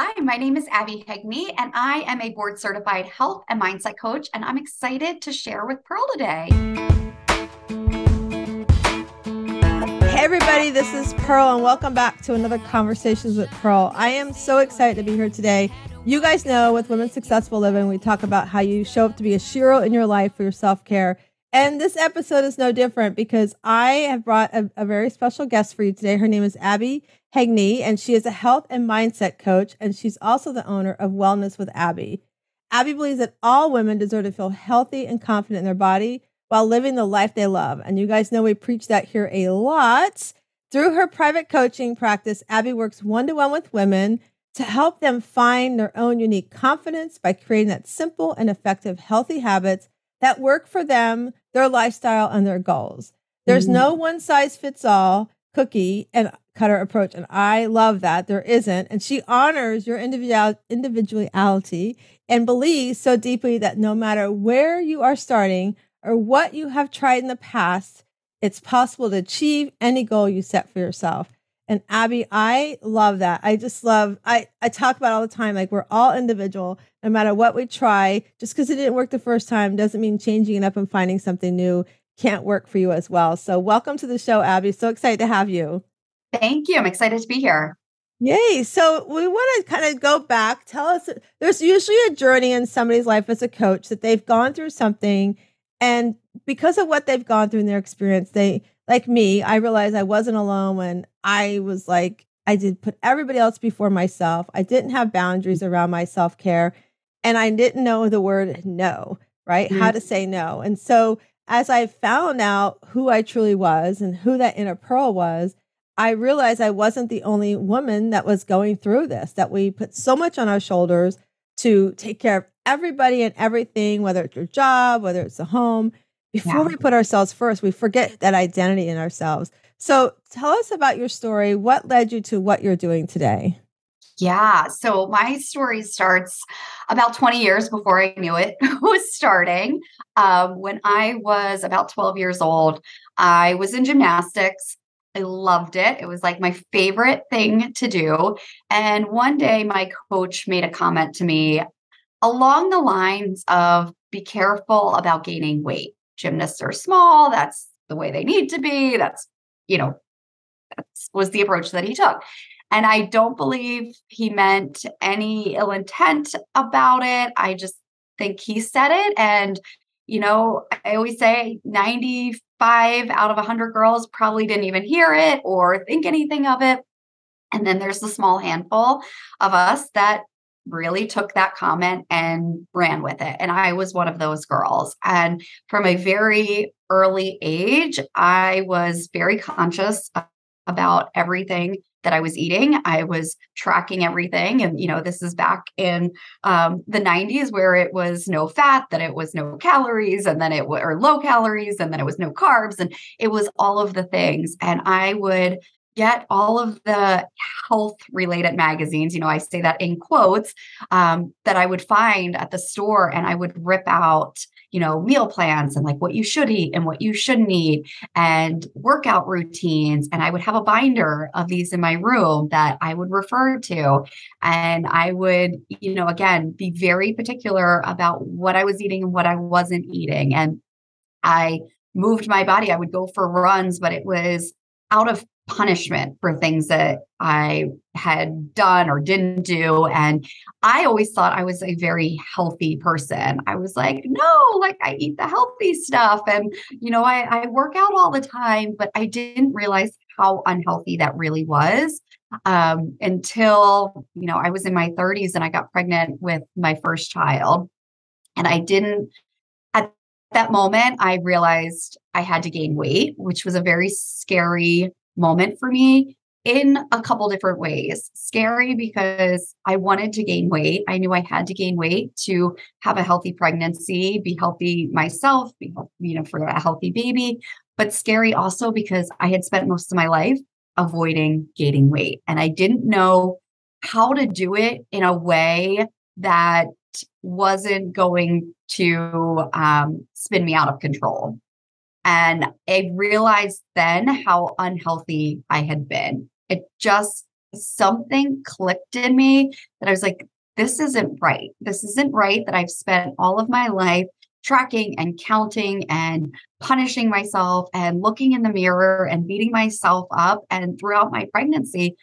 Hi, my name is Abbey Heagney, and I am a board certified health and mindset coach, and I'm excited to share with Pearl today. Hey, everybody, this is Pearl, and welcome back to another Conversations with Pearl. I am so excited to be here today. You guys know with Women Successful Living, we talk about how you show up to be a hero in your life for your self care. And this episode is no different because I have brought a, a very special guest for you today. Her name is Abbey Heagney, and she is a health and mindset coach, and she's also the owner of Wellness with Abbey. Abbey believes that all women deserve to feel healthy and confident in their body while living the life they love. And you guys know we preach that here a lot. Through her private coaching practice, Abbey works one to one with women to help them find their own unique confidence by creating that simple and effective healthy habits that work for them, their lifestyle, and their goals. There's mm-hmm. no one size fits all cookie and cutter approach. And I love that there isn't. And she honors your individual individuality and believes so deeply that no matter where you are starting or what you have tried in the past, it's possible to achieve any goal you set for yourself. And Abbey, I love that. I just love, I, I talk about all the time, like we're all individual. No matter what we try, just because it didn't work the first time doesn't mean changing it up and finding something new can't work for you as well. So welcome to the show, Abbey. So excited to have you. Thank you. I'm excited to be here. Yay. So we want to kind of go back. Tell us there's usually a journey in somebody's life as a coach that they've gone through something. And because of what they've gone through in their experience, they, like me, I realized I wasn't alone when I was like, I did put everybody else before myself. I didn't have boundaries around my self care. And I didn't know the word no, right? Mm-hmm. How to say no. And so as I found out who I truly was and who that inner pearl was, I realized I wasn't the only woman that was going through this, that we put so much on our shoulders to take care of everybody and everything, whether it's your job, whether it's a home. Before yeah. we put ourselves first, we forget that identity in ourselves. So tell us about your story. What led you to what you're doing today? Yeah. So my story starts about 20 years before I knew it was starting. Um, when I was about 12 years old, I was in gymnastics. I loved it. It was like my favorite thing to do. And one day my coach made a comment to me along the lines of be careful about gaining weight. Gymnasts are small. That's the way they need to be. That's, you know, that was the approach that he took. And I don't believe he meant any ill intent about it. I just think he said it. And, you know, I always say 90 five out of a 100 girls probably didn't even hear it or think anything of it. And then there's the small handful of us that really took that comment and ran with it. And I was one of those girls. And from a very early age, I was very conscious about everything that I was eating. I was tracking everything. And, you know, this is back in um, the 90s where it was no fat, then it was no calories, and then it was or low calories, and then it was no carbs. And it was all of the things. And I would get all of the health related magazines you know i say that in quotes um, that i would find at the store and i would rip out you know, meal plans and like what you should eat and what you shouldn't eat and workout routines. And I would have a binder of these in my room that I would refer to. And I would, you know, again, be very particular about what I was eating and what I wasn't eating. And I moved my body. I would go for runs, but it was out of punishment for things that I had done or didn't do. And I always thought I was a very healthy person. I was like, no, like I eat the healthy stuff and, you know, I, I work out all the time, but I didn't realize how unhealthy that really was um, until, you know, I was in my 30s and I got pregnant with my first child. And I didn't, at that moment, I realized I had to gain weight, which was a very scary moment for me in a couple different ways. Scary because I wanted to gain weight. I knew I had to gain weight to have a healthy pregnancy, be healthy myself, be you know for a healthy baby. But scary also because I had spent most of my life avoiding gaining weight and I didn't know how to do it in a way that wasn't going to um, spin me out of control. And I realized then how unhealthy I had been. It just something clicked in me that I was like, this isn't right. This isn't right that I've spent all of my life tracking and counting and punishing myself and looking in the mirror and beating myself up. And throughout my pregnancy,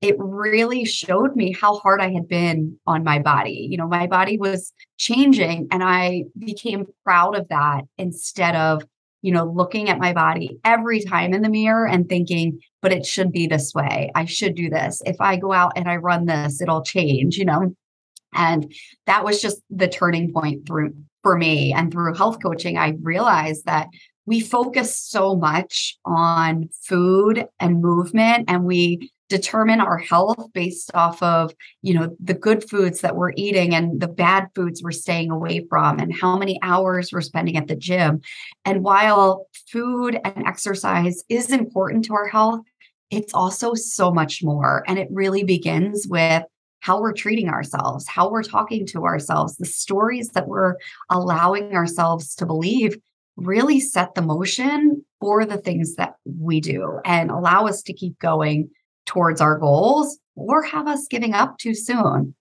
it really showed me how hard I had been on my body. You know, my body was changing and I became proud of that instead of, you know, looking at my body every time in the mirror and thinking, but it should be this way. I should do this. If I go out and I run this, it'll change, you know. And that was just the turning point through for me. And through health coaching, I realized that we focus so much on food and movement and we determine our health based off of you know the good foods that we're eating and the bad foods we're staying away from and how many hours we're spending at the gym. And while food and exercise is important to our health it's also so much more. And it really begins with how we're treating ourselves how we're talking to ourselves the stories that we're allowing ourselves to believe really set the motion for the things that we do and allow us to keep going towards our goals or have us giving up too soon.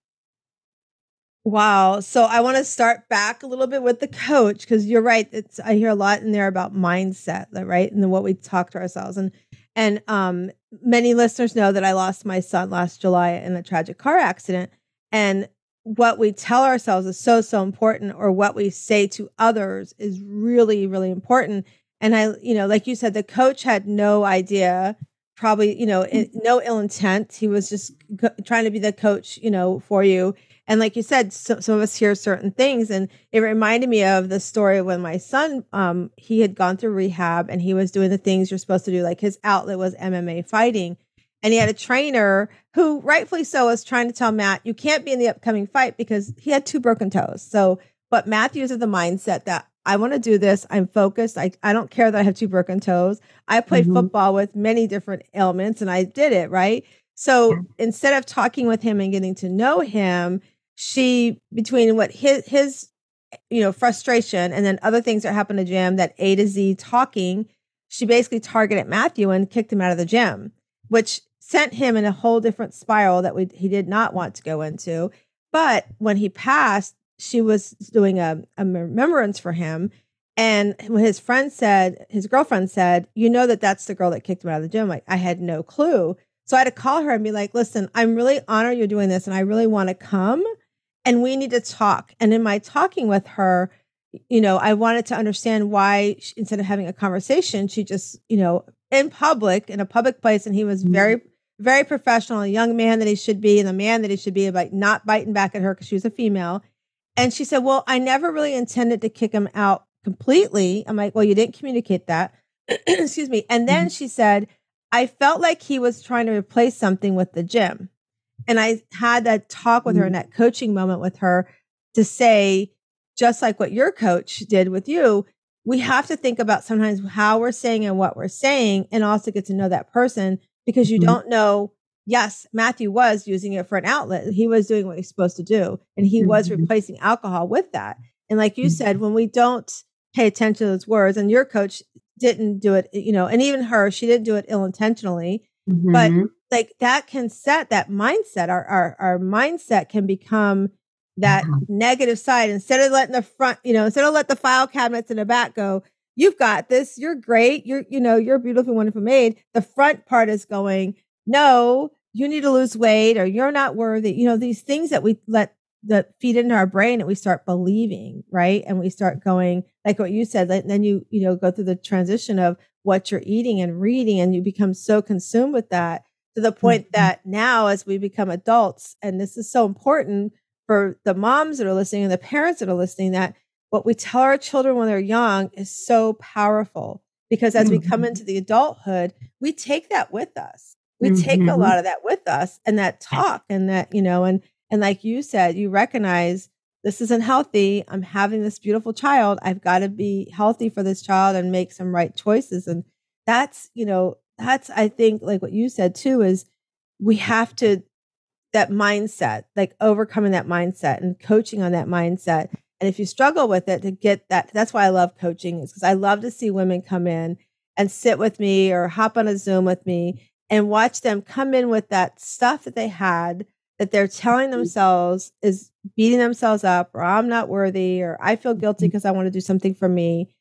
Wow. So I want to start back a little bit with the coach because you're right. It's I hear a lot in there about mindset, right? And then what we talk to ourselves. And and um many listeners know that I lost my son last July in a tragic car accident. And what we tell ourselves is so, so important, or what we say to others is really, really important. And I, you know, like you said, the coach had no idea probably you know in, no ill intent. He was just co- trying to be the coach you know for you. And like you said so, some of us hear certain things and it reminded me of the story when my son um he had gone through rehab and he was doing the things you're supposed to do like his outlet was mma fighting. And he had a trainer who rightfully so was trying to tell matt you can't be in the upcoming fight because he had two broken toes. So but matthew's of the mindset that I want to do this. I'm focused. I, I don't care that I have two broken toes. I played mm-hmm. football with many different ailments and I did it, right? So yeah. instead of talking with him and getting to know him, she between what his his you know frustration and then other things that happened to Jim that A to Z talking, she basically targeted Matthew and kicked him out of the gym, which sent him in a whole different spiral that we he did not want to go into. But when he passed, she was doing a, a remembrance for him. And when his friend said, his girlfriend said, you know that that's the girl that kicked him out of the gym. Like I had no clue. So I had to call her and be like, listen, I'm really honored you're doing this and I really want to come and we need to talk. And in my talking with her, you know, I wanted to understand why she, instead of having a conversation, she just, you know, in public, in a public place, and he was mm-hmm. very, very professional, a young man that he should be, and the man that he should be, about not biting back at her because she was a female. And she said, Well, I never really intended to kick him out completely. I'm like, Well, you didn't communicate that. Excuse me. And then mm-hmm. she said, I felt like he was trying to replace something with the gym. And I had that talk with mm-hmm. her in that coaching moment with her to say, just like what your coach did with you, we have to think about sometimes how we're saying and what we're saying and also get to know that person because you mm-hmm. don't know yes, Matthew was using it for an outlet. He was doing what he's supposed to do, and he mm-hmm. was replacing alcohol with that. And like you mm-hmm. said, when we don't pay attention to those words, and your coach didn't do it, you know, and even her, she didn't do it ill intentionally, mm-hmm. but like that can set that mindset. Our our our mindset can become that uh-huh. negative side instead of letting the front, you know, instead of let the file cabinets in the back go. You've got this. You're great. You're, you know, you're beautiful, wonderful maid. The front part is going, no, you need to lose weight or you're not worthy. You know, these things that we let that feed into our brain and we start believing, right? And we start going, like what you said, then you, you know, go through the transition of what you're eating and reading, and you become so consumed with that to the point mm-hmm. that now as we become adults, and this is so important for the moms that are listening and the parents that are listening, that what we tell our children when they're young is so powerful because as we come mm-hmm. into the adulthood, we take that with us we mm-hmm. take a mm-hmm. lot of that with us and that talk and that you know and and like you said you recognize this isn't healthy i'm having this beautiful child i've got to be healthy for this child and make some right choices and that's you know that's i think like what you said too is we have to that mindset like overcoming that mindset and coaching on that mindset and if you struggle with it to get that that's why i love coaching is because i love to see women come in and sit with me or hop on a zoom with me and watch them come in with that stuff that they had that they're telling Mm-hmm. themselves is beating themselves up or I'm not worthy or I feel guilty Mm-hmm. because I want to do something for me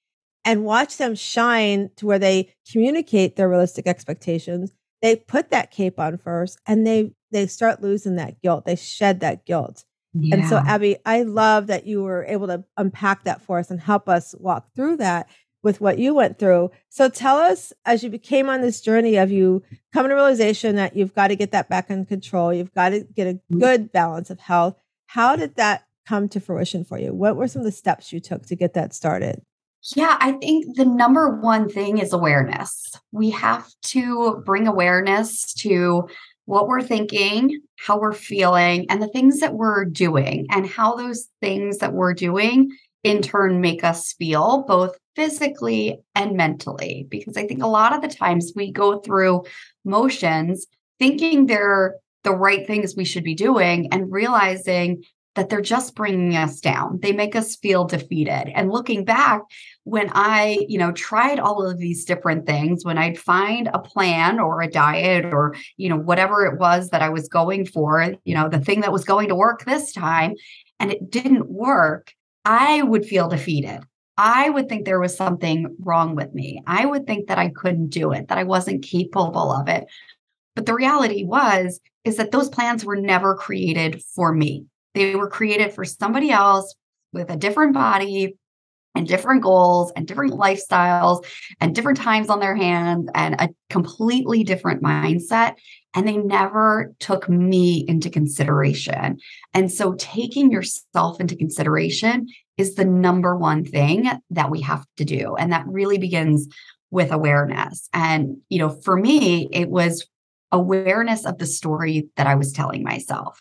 and watch them shine to where they communicate their realistic expectations. They put that cape on first and they they start losing that guilt. They shed that guilt. Yeah. And so Abbey, I love that you were able to unpack that for us and help us walk through that with what you went through. So tell us as you became on this journey of you coming to realization that you've got to get that back in control, you've got to get a Mm-hmm. good balance of health. How did that come to fruition for you? What were some of the steps you took to get that started? Yeah, I think the number one thing is awareness. We have to bring awareness to what we're thinking, how we're feeling, and the things that we're doing, and how those things that we're doing in turn make us feel both physically and mentally. Because I think a lot of the times we go through motions thinking they're the right things we should be doing and realizing that they're just bringing us down. They make us feel defeated. And looking back, when I, you know, tried all of these different things, when I'd find a plan or a diet or, you know, whatever it was that I was going for, you know, the thing that was going to work this time, and it didn't work, I would feel defeated. I would think there was something wrong with me. I would think that I couldn't do it, that I wasn't capable of it. But the reality was is that those plans were never created for me. They were created for somebody else with a different body and different goals and different lifestyles and different times on their hands and a completely different mindset. And they never took me into consideration. And so taking yourself into consideration is the number one thing that we have to do. And that really begins with awareness. And, you know, for me, it was awareness of the story that I was telling myself.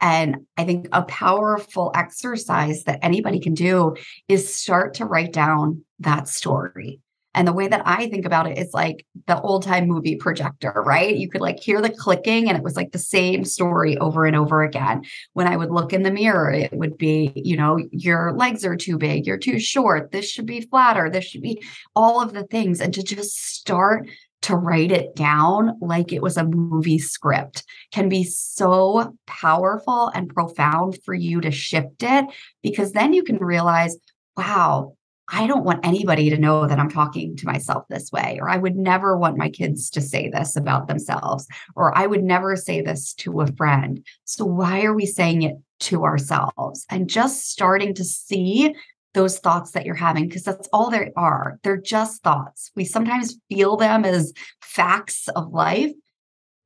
And I think a powerful exercise that anybody can do is start to write down that story. And the way that I think about it is like the old time movie projector, right? You could like hear the clicking and it was like the same story over and over again. When I would look in the mirror, it would be, you know, your legs are too big, you're too short, this should be flatter, this should be all of the things. And to just start to write it down like it was a movie script can be so powerful and profound for you to shift it because then you can realize, wow, I don't want anybody to know that I'm talking to myself this way, or I would never want my kids to say this about themselves, or I would never say this to a friend. So, why are we saying it to ourselves? And just starting to see those thoughts that you're having because that's all they are. They're just thoughts. We sometimes feel them as facts of life,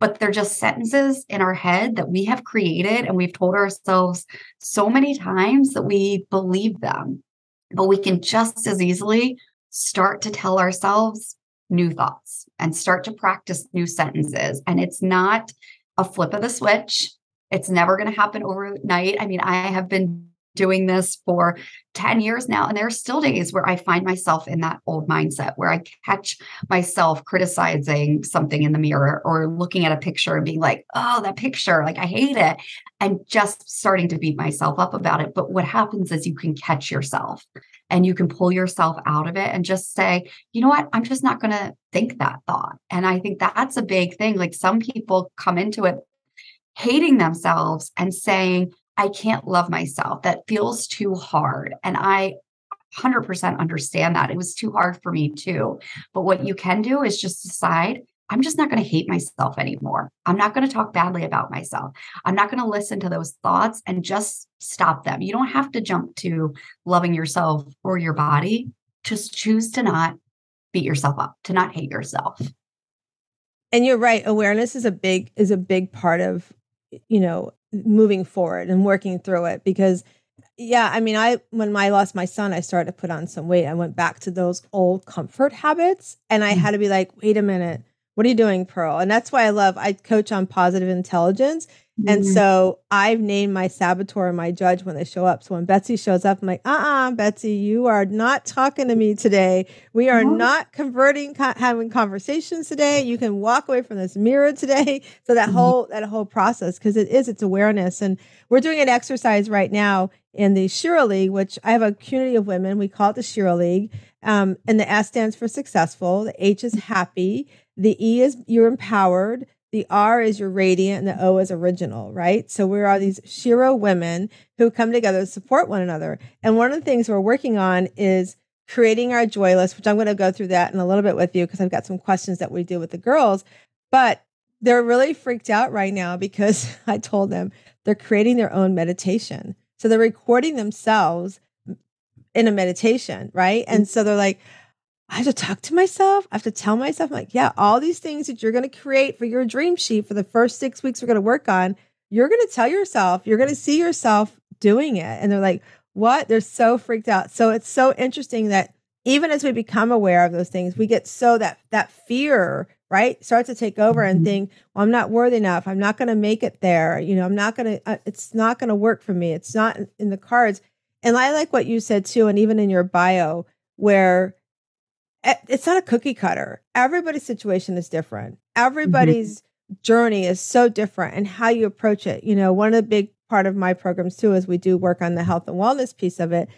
but they're just sentences in our head that we have created and we've told ourselves so many times that we believe them. But we can just as easily start to tell ourselves new thoughts and start to practice new sentences. And it's not a flip of the switch. It's never going to happen overnight. I mean, I have been doing this for 10 years now. And there are still days where I find myself in that old mindset where I catch myself criticizing something in the mirror or looking at a picture and being like, oh, that picture, like I hate it. And just starting to beat myself up about it. But what happens is you can catch yourself and you can pull yourself out of it and just say, you know what? I'm just not going to think that thought. And I think that's a big thing. Like some people come into it hating themselves and saying, I can't love myself. That feels too hard. And I 100% understand that. It was too hard for me too. But what you can do is just decide I'm just not going to hate myself anymore. I'm not going to talk badly about myself. I'm not going to listen to those thoughts and just stop them. You don't have to jump to loving yourself or your body. Just choose to not beat yourself up, to not hate yourself. And you're right, awareness is a big is a big part of you know moving forward and working through it because yeah, I mean, I when I lost my son, I started to put on some weight. I went back to those old comfort habits, and I Mm. had to be like, wait a minute, what are you doing, Pearl? And that's why I love I coach on positive intelligence, and Mhm. so I've named my saboteur and my judge when they show up. So when Betsy shows up, I'm like, uh uh Betsy, you are not talking to me today. We are No. not converting, co- having conversations today. You can walk away from this mirror today. So that Mhm. whole, that whole process, because it is, it's awareness. And we're doing an exercise right now in the Shero League, which I have a community of women. We call it the Shero League. Um, and the S stands for successful. The H is happy. The E is you're empowered. The R is your radiant and the O is original, right? So we are these Shero women who come together to support one another. And one of the things we're working on is creating our joy list, which I'm going to go through that in a little bit with you because I've got some questions that we do with the girls. But they're really freaked out right now because I told them they're creating their own meditation. So they're recording themselves in a meditation, right? And so they're like, I have to talk to myself. I have to tell myself, I'm like, yeah, all these things that you're going to create for your dream sheet for the first six weeks we're going to work on, you're going to tell yourself, you're going to see yourself doing it. And they're like, what? They're so freaked out. So it's so interesting that even as we become aware of those things, we get so that that fear, right, starts to take over and mm-hmm. think, well, I'm not worthy enough. I'm not going to make it there. You know, I'm not going to, uh, it's not going to work for me. It's not in, in the cards. And I like what you said too, and even in your bio, where it's not a cookie cutter. Everybody's situation is different. Mm-hmm. Everybody's mm-hmm. journey is so different, and how you approach it. You know, one of the big part of my programs too is we do work on the health and wellness piece of it,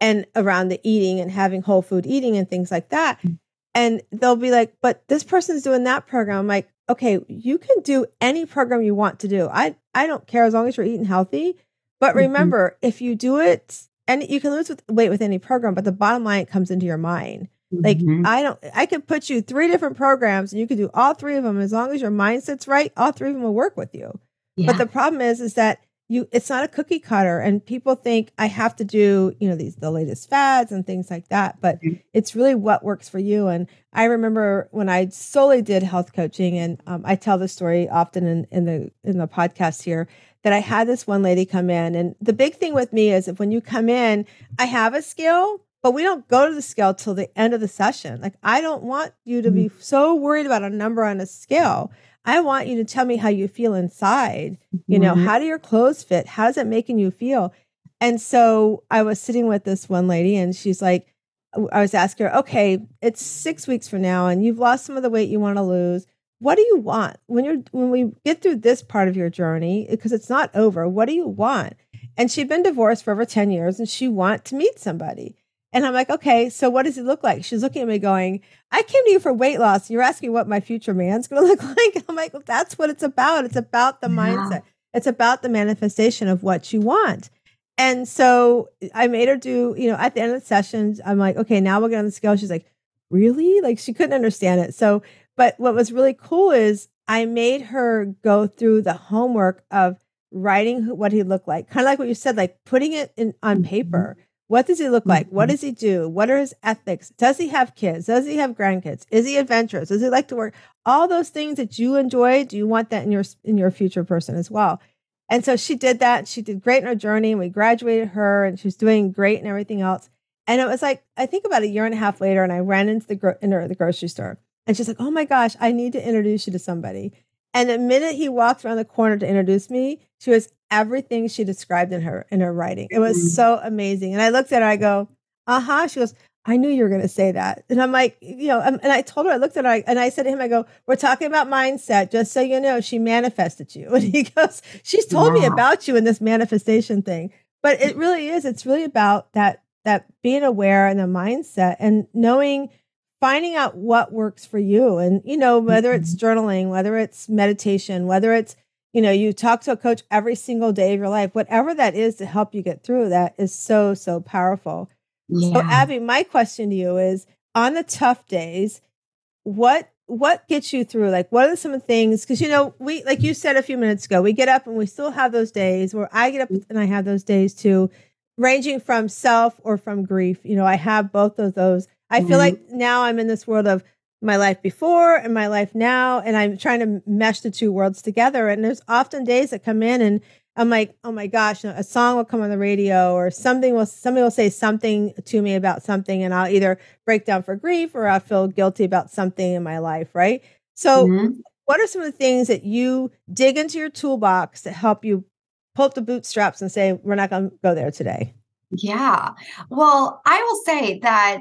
and around the eating and having whole food eating and things like that. Mm-hmm. And they'll be like, "But this person's doing that program." I'm like, "Okay, you can do any program you want to do. I I don't care as long as you're eating healthy." But mm-hmm. remember, mm-hmm. if you do it and you can lose with, weight with any program, but the bottom line comes into your mind. Like mm-hmm. I don't, I could put you three different programs, and you could do all three of them as long as your mindset's right. All three of them will work with you. Yeah. But the problem is, is that you, it's not a cookie cutter, and people think I have to do, you know, these the latest fads and things like that. But mm-hmm. it's really what works for you. And I remember when I solely did health coaching, and um, I tell the story often in in the in the podcast here that I had this one lady come in. And the big thing with me is if when you come in, I have a skill, but we don't go to the scale till the end of the session. Like, I don't want you to be mm-hmm. so worried about a number on a scale. I want you to tell me how you feel inside. You know, mm-hmm. how do your clothes fit? How's it making you feel? And so I was sitting with this one lady, and she's like, I was asking her, okay, it's six weeks from now, and you've lost some of the weight you want to lose what do you want when you're when we get through this part of your journey because it's not over what do you want and she'd been divorced for over 10 years and she want to meet somebody and i'm like okay so what does it look like? She's looking at me going i came to you for weight loss. You're asking what my future man's going to look like. I'm like well, that's what it's about. It's about the yeah. mindset. It's about the manifestation of what you want. And so i made her do you know at the end of the sessions i'm like okay now we'll get on the scale. She's like really? Like she couldn't understand it. So but what was really cool is I made her go through the homework of writing what he looked like, kind of like what you said, like putting it in on mm-hmm. What does he look like? What mm-hmm. does he do? What are his ethics? Does he have kids? Does he have grandkids? Is he adventurous? Does he like to work? All those things that you enjoy, do you want that in your in your future person as well? And so she did that. She did great in her journey. And we graduated her, and she was doing great and everything else. And it was like I think about a year and a half later, and I ran into the gro- into the grocery store, and she's like, Oh my gosh, I need to introduce you to somebody. And the minute he walked around the corner to introduce me, she was everything she described in her in her writing. It was mm-hmm. so amazing. And I looked at her, I go, uh-huh. She goes, I knew you were going to say that. And I'm like, you know, and I told her, I looked at her and I said to him, I go, we're talking about mindset. Just so you know, she manifested you. And he goes, she's told me about you in this manifestation thing. But it really is. It's really about that, that being aware and the mindset and knowing finding out what works for you and you know whether it's mm-hmm. journaling whether it's meditation whether it's you know you talk to a coach every single day of your life whatever that is to help you get through that is so so powerful yeah. so abbey my question to you is on the tough days what what gets you through like what are some of the things because you know we like you said a few minutes ago we get up and we still have those days where i get up and i have those days too ranging from self or from grief you know i have both of those I feel mm-hmm. like now I'm in this world of my life before and my life now, and I'm trying to mesh the two worlds together. And there's often days that come in, and I'm like, oh my gosh, a song will come on the radio, or something will somebody will say something to me about something, and I'll either break down for grief or I'll feel guilty about something in my life, right? So, mm-hmm. what are some of the things that you dig into your toolbox to help you pull up the bootstraps and say, we're not going to go there today? Yeah. Well, I will say that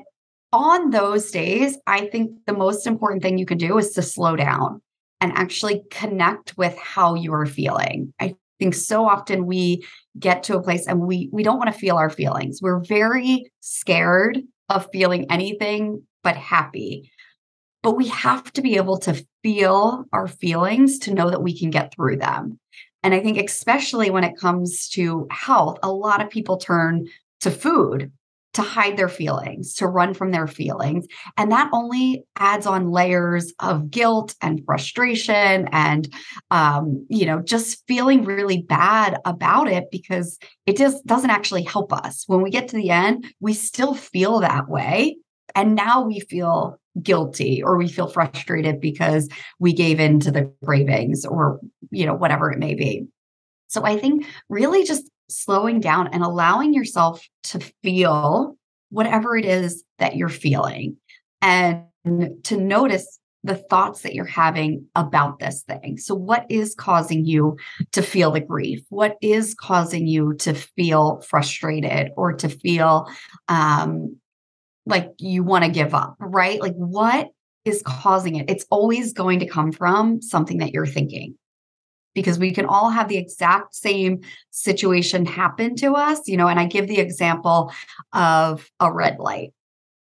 on those days, I think the most important thing you can do is to slow down and actually connect with how you're feeling. I think so often we get to a place and we we don't want to feel our feelings. We're very scared of feeling anything but happy. but we have to be able to feel our feelings to know that we can get through them. And I think, especially when it comes to health, a lot of people turn to food to hide their feelings, to run from their feelings. And that only adds on layers of guilt and frustration and, um, you know, just feeling really bad about it because it just doesn't actually help us. When we get to the end, we still feel that way. And now we feel guilty or we feel frustrated because we gave in to the cravings or, you know, whatever it may be. So I think really just slowing down and allowing yourself to feel whatever it is that you're feeling and to notice the thoughts that you're having about this thing. So, what is causing you to feel the grief? What is causing you to feel frustrated or to feel um, like you want to give up, right? Like, what is causing it? It's always going to come from something that you're thinking because we can all have the exact same situation happen to us, you know. And I give the example of a red light.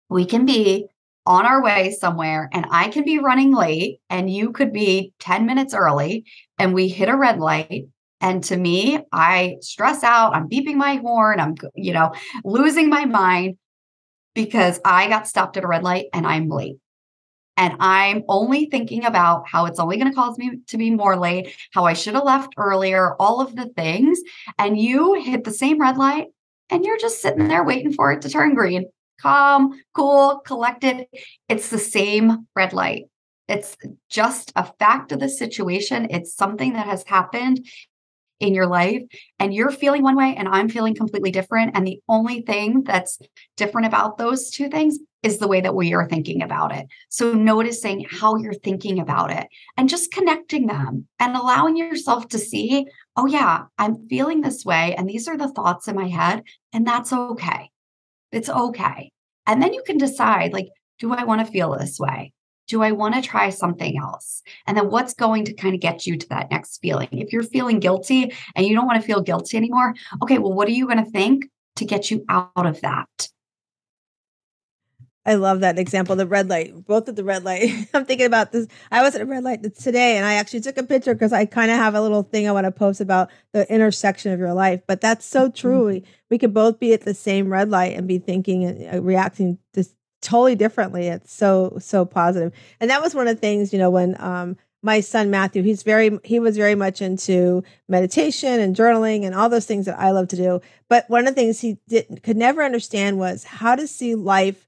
We can be on our way somewhere and I can be running late and you could be 10 minutes early and we hit a red light and to me I stress out I'm beeping my horn I'm you know losing my mind because I got stopped at a red light and I'm late and I'm only thinking about how it's only going to cause me to be more late, how I should have left earlier, all of the things. And you hit the same red light and you're just sitting there waiting for it to turn green. Calm, cool, collected. It's the same red light. It's just a fact of the situation. It's something that has happened in your life and you're feeling one way and I'm feeling completely different. And the only thing that's different about those two things is the way that we are thinking about it. So noticing how you're thinking about it and just connecting them and allowing yourself to see, oh, yeah, I'm feeling this way. And these are the thoughts in my head. And that's okay. It's okay. And then you can decide, like, do I want to feel this way? Do I want to try something else? And then what's going to kind of get you to that next feeling? If you're feeling guilty and you don't want to feel guilty anymore, okay, well, what are you going to think to get you out of that? I love that example. The red light, both at the red light. I'm thinking about this. I was at a red light today and I actually took a picture because I kind of have a little thing I want to post about the intersection of your life. But that's so mm-hmm. true. Mm-hmm. We, we could both be at the same red light and be thinking and uh, reacting to totally differently. It's so so positive. And that was one of the things, you know, when um my son Matthew, he's very he was very much into meditation and journaling and all those things that I love to do. But one of the things he didn't could never understand was how to see life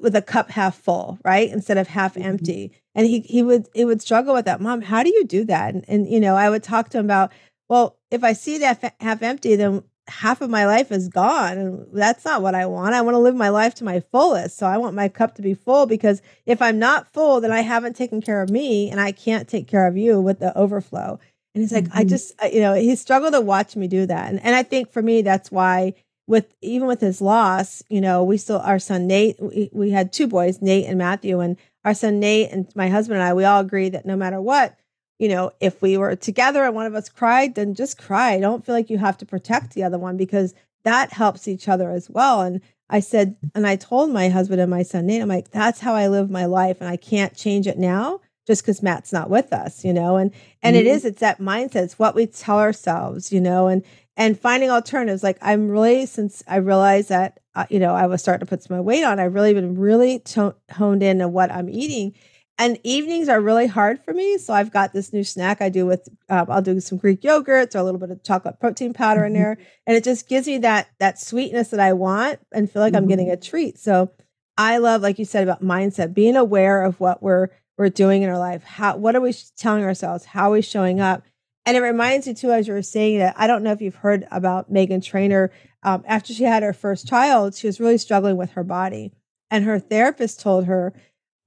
with a cup half full, right? Instead of half mm-hmm. empty. And he he would he would struggle with that. Mom, how do you do that? And, and you know, I would talk to him about, well, if I see that half empty, then half of my life is gone and that's not what i want. I want to live my life to my fullest so i want my cup to be full because if i'm not full then i haven't taken care of me and i can't take care of you with the overflow. And he's like mm-hmm. i just you know he struggled to watch me do that. And, and i think for me that's why with even with his loss you know we still our son nate we, we had two boys nate and matthew and our son nate and my husband and i we all agree that no matter what you know, if we were together and one of us cried, then just cry. Don't feel like you have to protect the other one because that helps each other as well. And I said, and I told my husband and my son Nate, I'm like, that's how I live my life, and I can't change it now just because Matt's not with us, you know. And and mm-hmm. it is, it's that mindset. It's what we tell ourselves, you know, and and finding alternatives. Like I'm really, since I realized that, uh, you know, I was starting to put some weight on, I've really been really to- honed in on what I'm eating and evenings are really hard for me. So I've got this new snack I do with um, I'll do some Greek yogurts or a little bit of chocolate protein powder in there, and it just gives me that that sweetness that I want and feel like mm-hmm. I'm getting mm-hmm. a treat. So I love, like you said about mindset, being aware of what we're we're doing in our life. How what are we telling ourselves? How are we showing up? And it reminds me too, as you were saying that I don't know if you've heard about Meghan Trainor. Um, after she had her first child, she was really struggling with her body, and her therapist told her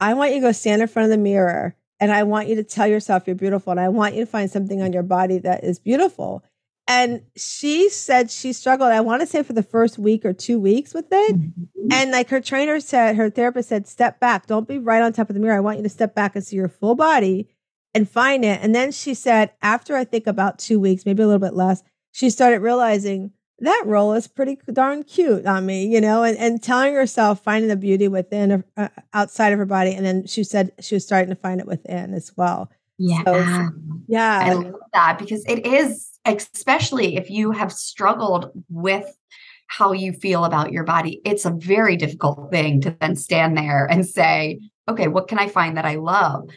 I want you to go stand in front of the mirror and I want you to tell yourself you're beautiful and I want you to find something on your body that is beautiful. And she said she struggled, I want to say for the first week or two weeks with it. Mm-hmm. And like her trainer said, her therapist said, step back. Don't be right on top of the mirror. I want you to step back and see your full body and find it. And then she said, after I think about two weeks, maybe a little bit less, she started realizing that role is pretty darn cute on me, you know, and, and telling herself, finding the beauty within, uh, outside of her body. And then she said she was starting to find it within as well. Yeah. So, yeah. I love that because it is, especially if you have struggled with how you feel about your body, it's a very difficult thing to then stand there and say, okay, what can I find that I love?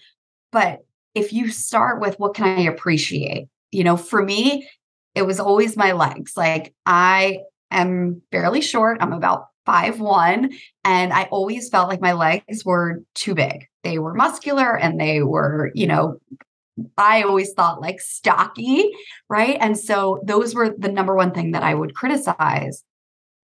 But if you start with what can I appreciate? You know, for me, it was always my legs. Like I am fairly short. I'm about five one, and I always felt like my legs were too big. They were muscular and they were, you know, I always thought like stocky, right? And so those were the number one thing that I would criticize.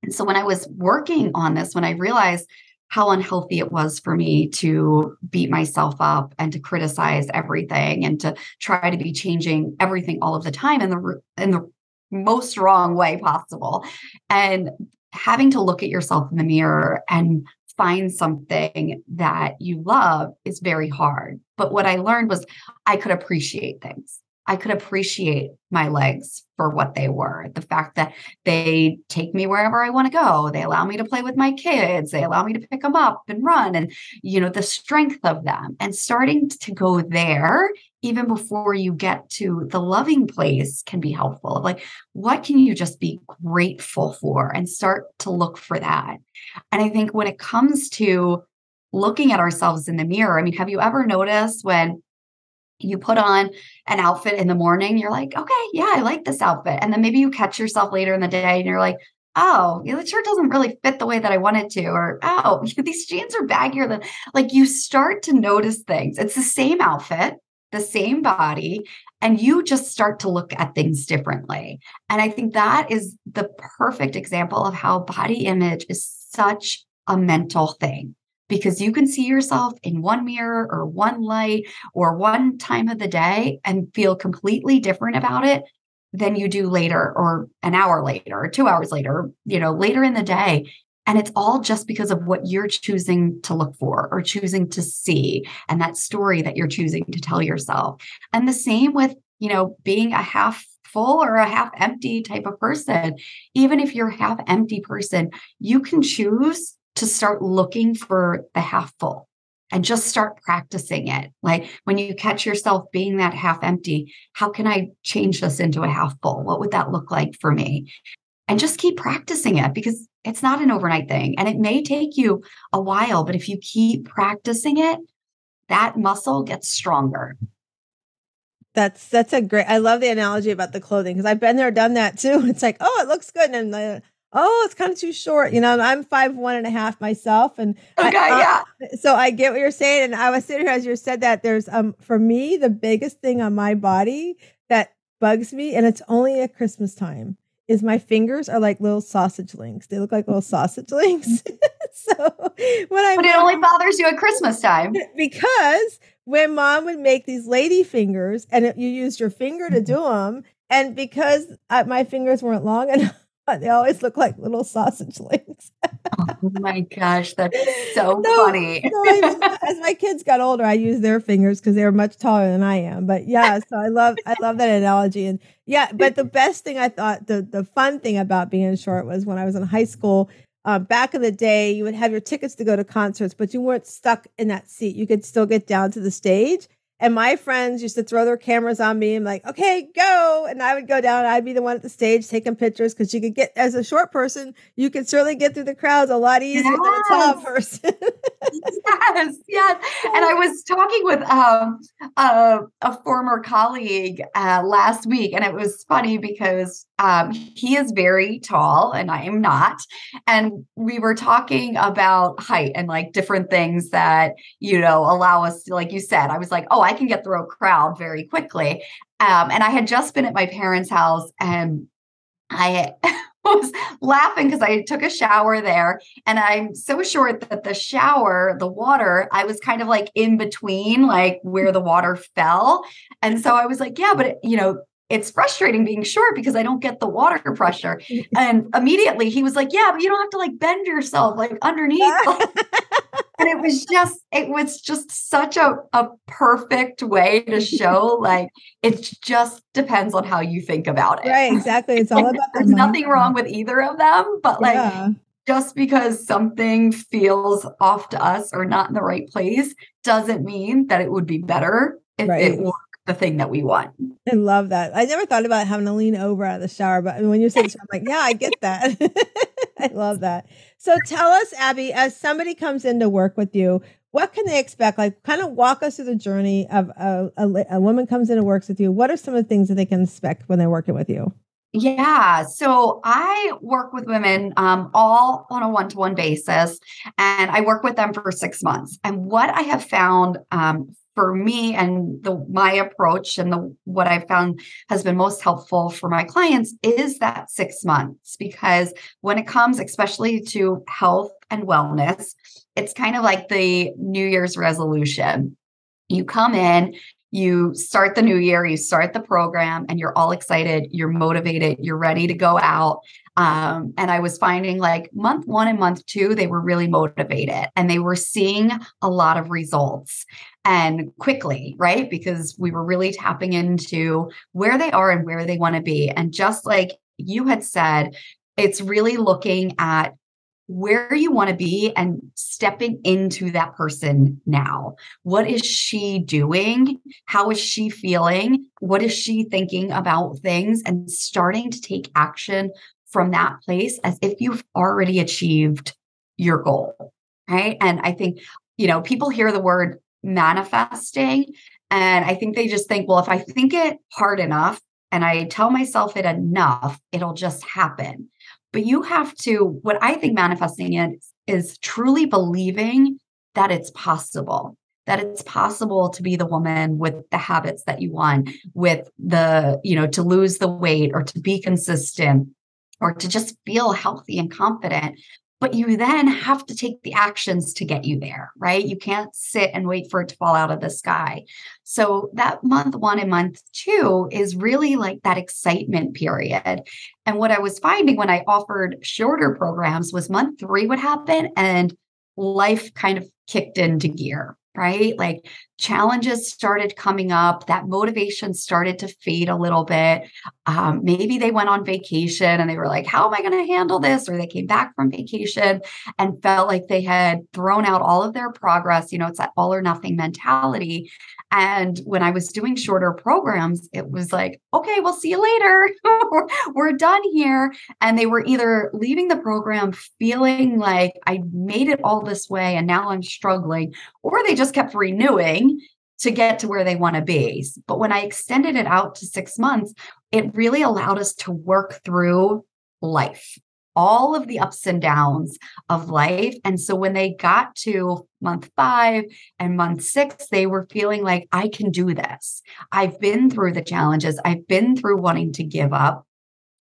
And so when I was working on this, when I realized how unhealthy it was for me to beat myself up and to criticize everything and to try to be changing everything all of the time in the in the most wrong way possible. And having to look at yourself in the mirror and find something that you love is very hard. But what i learned was i could appreciate things I could appreciate my legs for what they were. The fact that they take me wherever I want to go. They allow me to play with my kids. They allow me to pick them up and run and, you know, the strength of them. And starting to go there, even before you get to the loving place, can be helpful. Like, what can you just be grateful for and start to look for that? And I think when it comes to looking at ourselves in the mirror, I mean, have you ever noticed when you put on an outfit in the morning, you're like, okay, yeah, I like this outfit. And then maybe you catch yourself later in the day and you're like, oh, the shirt doesn't really fit the way that I wanted to, or oh, these jeans are baggier than like you start to notice things. It's the same outfit, the same body, and you just start to look at things differently. And I think that is the perfect example of how body image is such a mental thing because you can see yourself in one mirror or one light or one time of the day and feel completely different about it than you do later or an hour later or 2 hours later, you know, later in the day. And it's all just because of what you're choosing to look for or choosing to see and that story that you're choosing to tell yourself. And the same with, you know, being a half full or a half empty type of person. Even if you're half empty person, you can choose to start looking for the half full and just start practicing it. Like when you catch yourself being that half empty, how can I change this into a half full? What would that look like for me? And just keep practicing it because it's not an overnight thing and it may take you a while, but if you keep practicing it, that muscle gets stronger. That's that's a great. I love the analogy about the clothing because I've been there, done that too. It's like, oh, it looks good, and uh, oh, it's kind of too short. You know, I'm five one and a half myself, and okay, I, uh, yeah. So I get what you're saying, and I was sitting here as you said that. There's um for me the biggest thing on my body that bugs me, and it's only at Christmas time. Is my fingers are like little sausage links. They look like little sausage links. so when I but it only bothers you at Christmas time because when mom would make these lady fingers and it, you used your finger to do them, and because I, my fingers weren't long enough they always look like little sausage links. oh my gosh, that's so, so funny. so I, as my kids got older, I used their fingers because they were much taller than I am. But yeah, so I love I love that analogy. And yeah, but the best thing I thought the the fun thing about being short was when I was in high school. Uh, back in the day, you would have your tickets to go to concerts, but you weren't stuck in that seat. You could still get down to the stage. And my friends used to throw their cameras on me and like, okay, go. And I would go down. I'd be the one at the stage taking pictures because you could get, as a short person, you could certainly get through the crowds a lot easier yes. than a tall person. yes, yes. And I was talking with um, a, a former colleague uh, last week, and it was funny because um, he is very tall and I am not. And we were talking about height and like different things that, you know, allow us to, like you said, I was like, oh, I can get through a crowd very quickly. Um, and I had just been at my parents' house and I was laughing because I took a shower there and I'm so short that the shower, the water, I was kind of like in between, like where the water fell. And so I was like, yeah, but it, you know, it's frustrating being short because I don't get the water pressure. And immediately he was like, Yeah, but you don't have to like bend yourself like underneath. and it was just, it was just such a, a perfect way to show like it just depends on how you think about it. Right, exactly. It's all about there's nothing wrong with either of them, but like yeah. just because something feels off to us or not in the right place doesn't mean that it would be better if right. it were the thing that we want. I love that. I never thought about having to lean over out of the shower, but when you said I'm like, yeah, I get that. I love that. So tell us, Abbey, as somebody comes in to work with you, what can they expect? Like, kind of walk us through the journey of a, a, a woman comes in and works with you. What are some of the things that they can expect when they're working with you? Yeah. So I work with women um, all on a one to one basis, and I work with them for six months. And what I have found um, for me and the my approach and the what I've found has been most helpful for my clients is that six months because when it comes especially to health and wellness, it's kind of like the New Year's resolution. You come in, you start the new year, you start the program, and you're all excited, you're motivated, you're ready to go out. Um, and I was finding like month one and month two, they were really motivated and they were seeing a lot of results and quickly, right? Because we were really tapping into where they are and where they want to be. And just like you had said, it's really looking at where you want to be and stepping into that person now. What is she doing? How is she feeling? What is she thinking about things? And starting to take action from that place as if you've already achieved your goal. Right. And I think, you know, people hear the word manifesting. And I think they just think, well, if I think it hard enough and I tell myself it enough, it'll just happen. But you have to, what I think manifesting is, is truly believing that it's possible, that it's possible to be the woman with the habits that you want, with the, you know, to lose the weight or to be consistent or to just feel healthy and confident but you then have to take the actions to get you there, right? You can't sit and wait for it to fall out of the sky. So that month one and month two is really like that excitement period. And what I was finding when I offered shorter programs was month three would happen and life kind of kicked into gear right? Like challenges started coming up, that motivation started to fade a little bit. Um, maybe they went on vacation and they were like, How am I going to handle this? Or they came back from vacation and felt like they had thrown out all of their progress. You know, it's that all or nothing mentality. And when I was doing shorter programs, it was like, okay, we'll see you later. we're, we're done here. And they were either leaving the program feeling like I made it all this way and now I'm struggling, or they just kept renewing to get to where they want to be. But when I extended it out to six months, it really allowed us to work through life all of the ups and downs of life. And so when they got to month five and month six, they were feeling like, I can do this. I've been through the challenges, I've been through wanting to give up.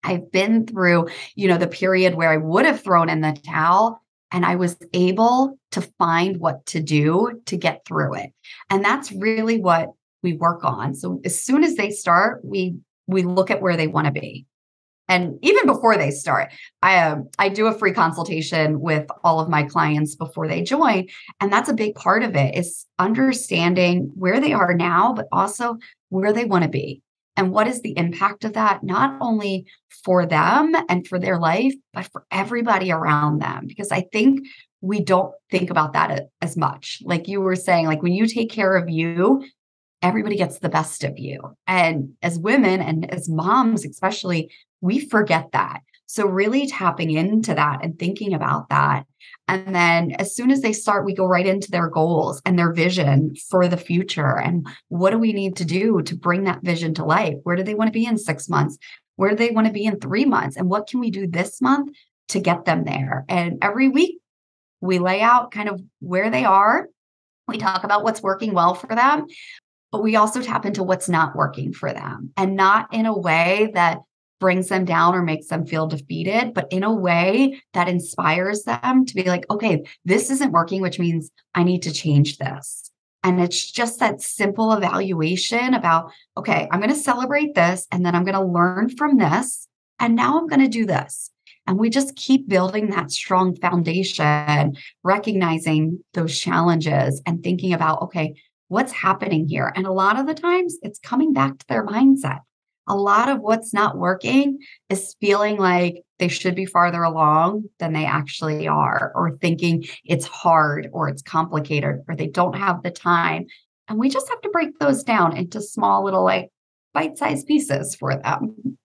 I've been through, you know, the period where I would have thrown in the towel and I was able to find what to do to get through it. And that's really what we work on. So as soon as they start, we we look at where they want to be and even before they start i um, i do a free consultation with all of my clients before they join and that's a big part of it is understanding where they are now but also where they want to be and what is the impact of that not only for them and for their life but for everybody around them because i think we don't think about that as much like you were saying like when you take care of you everybody gets the best of you. And as women and as moms, especially, we forget that. So, really tapping into that and thinking about that. And then, as soon as they start, we go right into their goals and their vision for the future. And what do we need to do to bring that vision to life? Where do they want to be in six months? Where do they want to be in three months? And what can we do this month to get them there? And every week, we lay out kind of where they are. We talk about what's working well for them, but we also tap into what's not working for them and not in a way that brings them down or makes them feel defeated, but in a way that inspires them to be like, okay, this isn't working, which means I need to change this. And it's just that simple evaluation about, okay, I'm going to celebrate this and then I'm going to learn from this. And now I'm going to do this. And we just keep building that strong foundation, recognizing those challenges and thinking about, okay, what's happening here? And a lot of the times it's coming back to their mindset. A lot of what's not working is feeling like they should be farther along than they actually are, or thinking it's hard or it's complicated or they don't have the time. And we just have to break those down into small little, like bite sized pieces for them.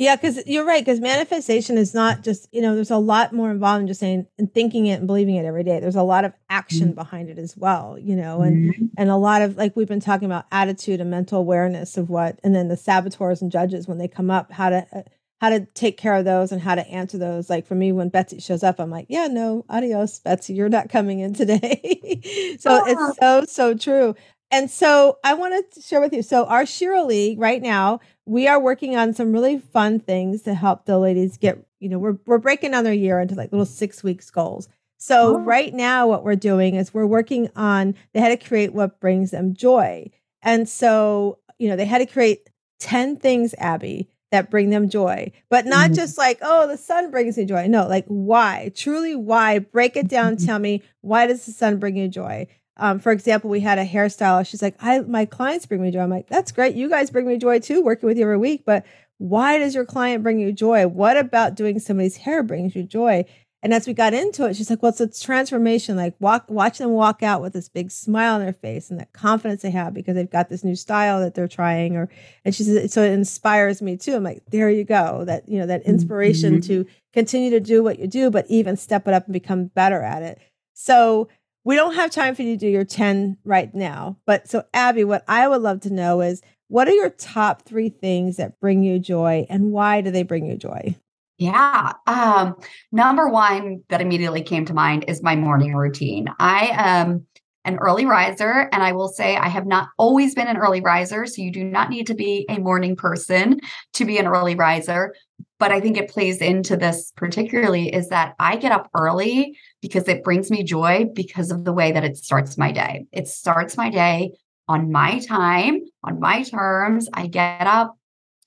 Yeah, because you're right. Because manifestation is not just you know. There's a lot more involved in just saying and thinking it and believing it every day. There's a lot of action mm-hmm. behind it as well, you know, and mm-hmm. and a lot of like we've been talking about attitude and mental awareness of what, and then the saboteurs and judges when they come up, how to uh, how to take care of those and how to answer those. Like for me, when Betsy shows up, I'm like, yeah, no, adios, Betsy, you're not coming in today. so it's ah. so so true. And so I want to share with you. So our Shero League right now, we are working on some really fun things to help the ladies get, you know, we're we're breaking down their year into like little six weeks goals. So oh. right now what we're doing is we're working on they had to create what brings them joy. And so, you know, they had to create 10 things, Abbey, that bring them joy, but not mm-hmm. just like, oh, the sun brings me joy. No, like why? Truly why? Break it down. Mm-hmm. Tell me why does the sun bring you joy? Um, for example, we had a hairstylist. She's like, I my clients bring me joy. I'm like, that's great. You guys bring me joy too, working with you every week. But why does your client bring you joy? What about doing somebody's hair brings you joy? And as we got into it, she's like, well, it's a transformation. Like walk, watch them walk out with this big smile on their face and that confidence they have because they've got this new style that they're trying. Or, and she says, so it inspires me too. I'm like, there you go. That, you know, that inspiration mm-hmm. to continue to do what you do, but even step it up and become better at it. So we don't have time for you to do your 10 right now. But so, Abbey, what I would love to know is what are your top three things that bring you joy and why do they bring you joy? Yeah. Um, number one that immediately came to mind is my morning routine. I am an early riser, and I will say I have not always been an early riser. So you do not need to be a morning person to be an early riser. But I think it plays into this particularly is that I get up early because it brings me joy because of the way that it starts my day. It starts my day on my time, on my terms. I get up,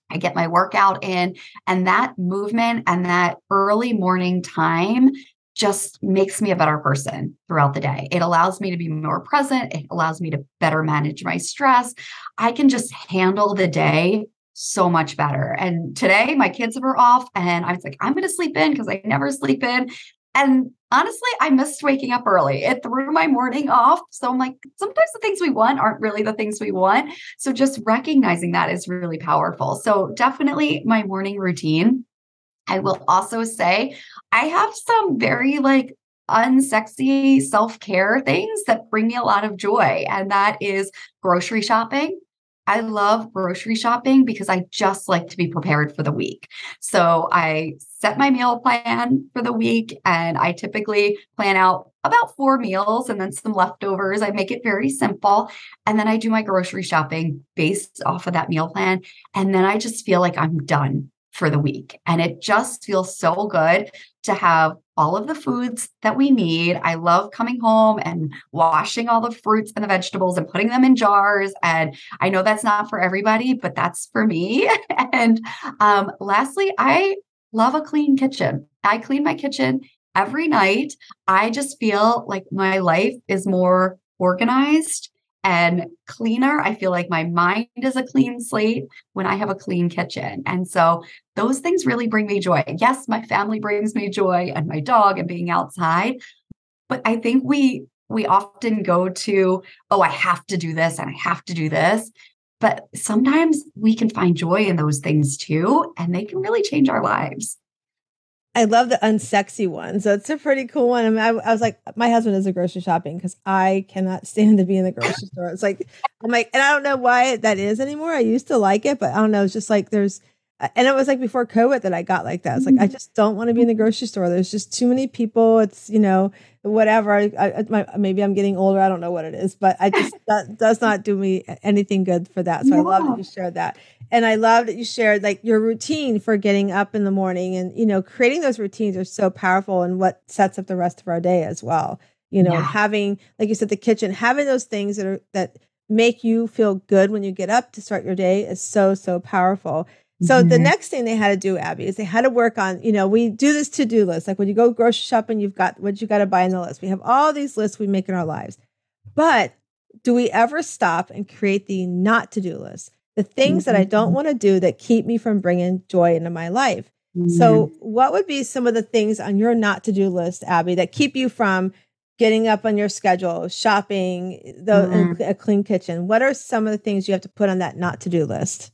I get my workout in, and that movement and that early morning time just makes me a better person throughout the day. It allows me to be more present. It allows me to better manage my stress. I can just handle the day so much better. And today my kids were off and I was like, I'm going to sleep in because I never sleep in. And honestly, I missed waking up early. It threw my morning off. So I'm like, sometimes the things we want aren't really the things we want. So just recognizing that is really powerful. So definitely my morning routine. I will also say I have some very like unsexy self care things that bring me a lot of joy. And that is grocery shopping. I love grocery shopping because I just like to be prepared for the week. So I set my meal plan for the week and I typically plan out about four meals and then some leftovers. I make it very simple. And then I do my grocery shopping based off of that meal plan. And then I just feel like I'm done for the week. And it just feels so good to have all of the foods that we need. I love coming home and washing all the fruits and the vegetables and putting them in jars. And I know that's not for everybody, but that's for me. and um, lastly, I love a clean kitchen. I clean my kitchen every night. I just feel like my life is more organized and cleaner. I feel like my mind is a clean slate when I have a clean kitchen. And so those things really bring me joy. Yes, my family brings me joy and my dog and being outside. But I think we we often go to, oh, I have to do this and I have to do this. But sometimes we can find joy in those things too, and they can really change our lives. I love the unsexy one. So it's a pretty cool one. I, mean, I, I was like, my husband is a grocery shopping because I cannot stand to be in the grocery store. It's like, I'm like, and I don't know why that is anymore. I used to like it, but I don't know. It's just like there's, and it was like before COVID that I got like that. It's like I mm-hmm. just don't want to be in the grocery store. There's just too many people. It's you know whatever. I, I my, maybe I'm getting older. I don't know what it is, but I just that does not do me anything good for that. So. I love that you shared that, and I love that you shared like your routine for getting up in the morning, and you know creating those routines are so powerful and what sets up the rest of our day as well. you know, yeah. having, like you said, the kitchen, having those things that are, that make you feel good when you get up to start your day is so, so powerful. So mm-hmm. the next thing they had to do, Abbey, is they had to work on, you know, we do this to-do list. Like when you go grocery shopping, you've got what you got to buy in the list. We have all these lists we make in our lives. But do we ever stop and create the not to-do list? The things mm-hmm. that I don't mm-hmm. want to do that keep me from bringing joy into my life. Mm-hmm. So what would be some of the things on your not to-do list, Abbey, that keep you from getting up on your schedule, shopping, the mm-hmm. a clean kitchen? What are some of the things you have to put on that not to-do list?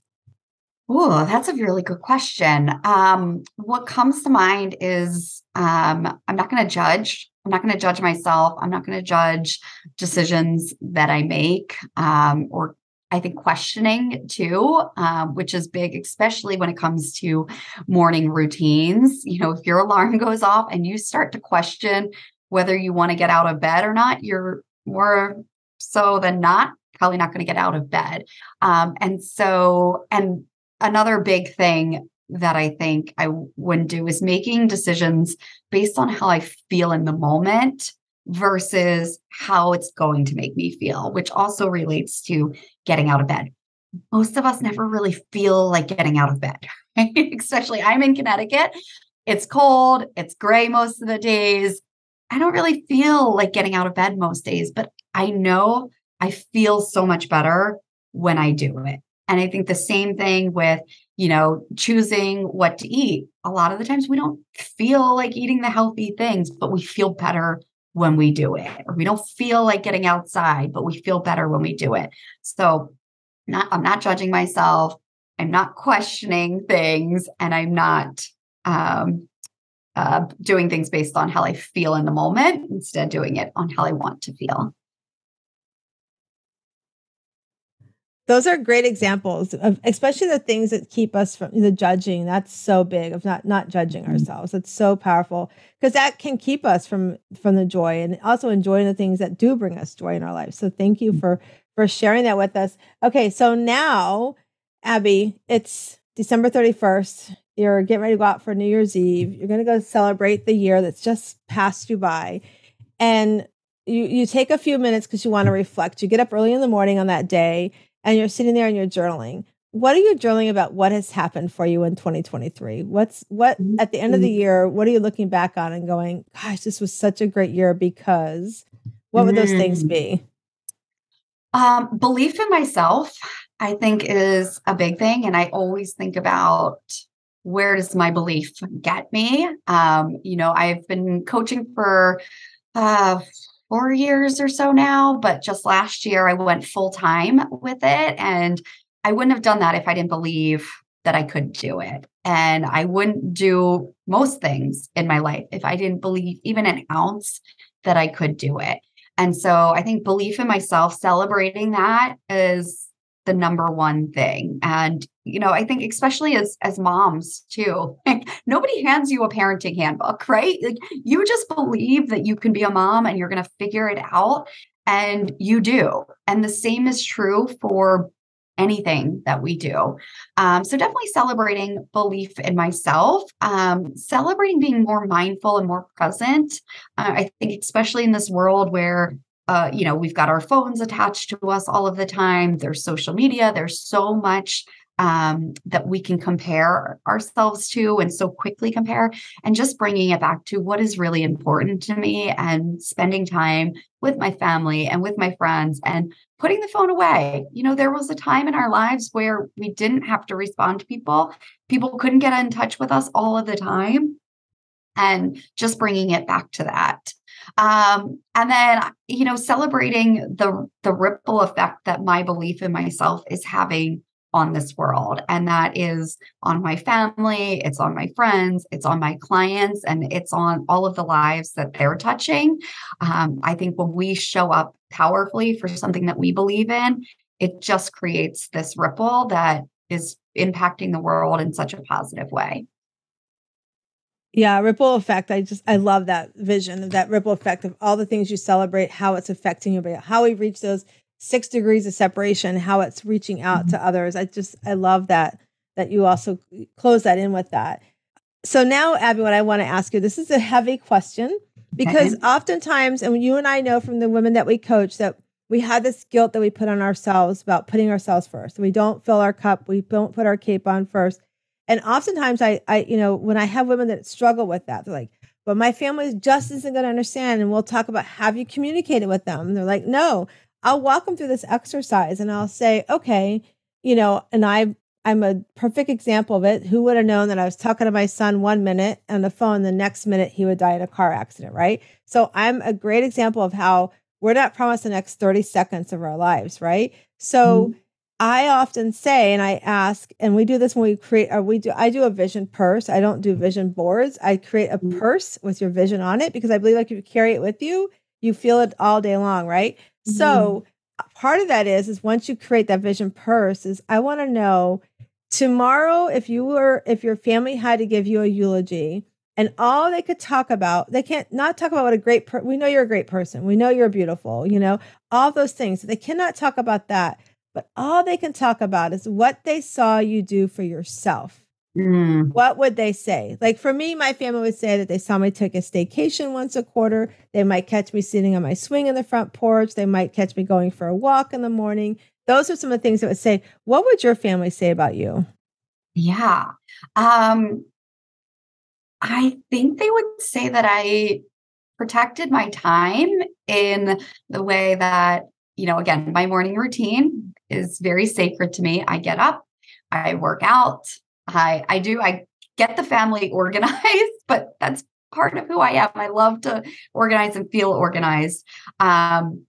Oh, that's a really good question. Um, what comes to mind is um, I'm not going to judge. I'm not going to judge myself. I'm not going to judge decisions that I make um, or I think questioning too, um, which is big, especially when it comes to morning routines. You know, if your alarm goes off and you start to question whether you want to get out of bed or not, you're more so than not probably not going to get out of bed. Um, and so, and another big thing that I think I wouldn't do is making decisions based on how I feel in the moment versus how it's going to make me feel, which also relates to getting out of bed. Most of us never really feel like getting out of bed, right? especially I'm in Connecticut. It's cold, it's gray most of the days. I don't really feel like getting out of bed most days, but I know I feel so much better when I do it. And I think the same thing with, you know, choosing what to eat. A lot of the times we don't feel like eating the healthy things, but we feel better when we do it. Or we don't feel like getting outside, but we feel better when we do it. So not I'm not judging myself. I'm not questioning things and I'm not um, uh, doing things based on how I feel in the moment, instead doing it on how I want to feel. Those are great examples of especially the things that keep us from the judging. That's so big of not not judging mm-hmm. ourselves. It's so powerful because that can keep us from from the joy and also enjoying the things that do bring us joy in our lives so thank you mm-hmm. for for sharing that with us. Okay so now abbey it's december 31st you're getting ready to go out for new year's eve. You're going to go celebrate the year that's just passed you by. And you you take a few minutes because you want to reflect. You get up early in the morning on that day and you're sitting there and you're journaling what are you journaling about what has happened for you in 2023 what's what at the end of the mm-hmm. year what are you looking back on and going gosh this was such a great year because what would those things mm. be um, belief in myself i think is a big thing and i always think about where does my belief get me um, you know i've been coaching for uh, four years or so now, but just last year I went full time with it. And I wouldn't have done that if I didn't believe that I could do it. And I wouldn't do most things in my life if I didn't believe even an ounce that I could do it. And so I think belief in myself, celebrating that is the number one thing. And you know i think especially as as moms too like nobody hands you a parenting handbook right? Like you just believe that you can be a mom and you're going to figure it out and you do. And the same is true for anything that we do. Um, so definitely celebrating belief in myself um, celebrating being more mindful and more present. Uh, i think especially in this world where uh, you know, we've got our phones attached to us all of the time. There's social media. There's so much um, that we can compare ourselves to and so quickly compare, and just bringing it back to what is really important to me and spending time with my family and with my friends and putting the phone away. You know, there was a time in our lives where we didn't have to respond to people, people couldn't get in touch with us all of the time. And just bringing it back to that um, and then you know celebrating the the ripple effect that my belief in myself is having on this world. And that is on my family it's on my friends it's on my clients and it's on all of the lives that they're touching. Um, i think when we show up powerfully for something that we believe in it just creates this ripple that is impacting the world in such a positive way yeah, ripple effect. I just I love that vision of that ripple effect of all the things you celebrate, how it's affecting you, how we reach those six degrees of separation, how it's reaching out mm-hmm. to others. I just I love that that you also close that in with that. So now, Abbey, what I want to ask you, this is a heavy question, because okay. oftentimes, and you and I know from the women that we coach that we have this guilt that we put on ourselves about putting ourselves first. We don't fill our cup. We don't put our cape on first. And oftentimes, I, I, you know, when I have women that struggle with that, they're like, "But my family just isn't going to understand." And we'll talk about have you communicated with them? And they're like, "No." I'll walk them through this exercise, and I'll say, "Okay, you know," and I, I'm a perfect example of it. Who would have known that I was talking to my son one minute on the phone, the next minute he would die in a car accident, right? So I'm a great example of how we're not promised the next 30 seconds of our lives, right? So mm-hmm. I often say, and I ask, and we do this when we create, or we do, I do a vision purse. I don't do vision boards. I create a mm-hmm. purse with your vision on it because I believe like if you carry it with you, you feel it all day long, right? Mm-hmm. So part of that is, is once you create that vision purse is I want to know tomorrow, if you were, if your family had to give you a eulogy, and all they could talk about they can't not talk about what a great per- we know you're a great person we know you're beautiful you know all those things they cannot talk about that but all they can talk about is what they saw you do for yourself. Mm. what would they say? Like for me my family would say that they saw me take a staycation once a quarter. They might catch me sitting on my swing in the front porch. They might catch me going for a walk in the morning. Those are some of the things that would say what would your family say about you? Yeah. Um I think they would say that I protected my time in the way that, you know, again, my morning routine is very sacred to me. I get up, I work out, I I do I get the family organized, but that's part of who I am. I love to organize and feel organized. Um,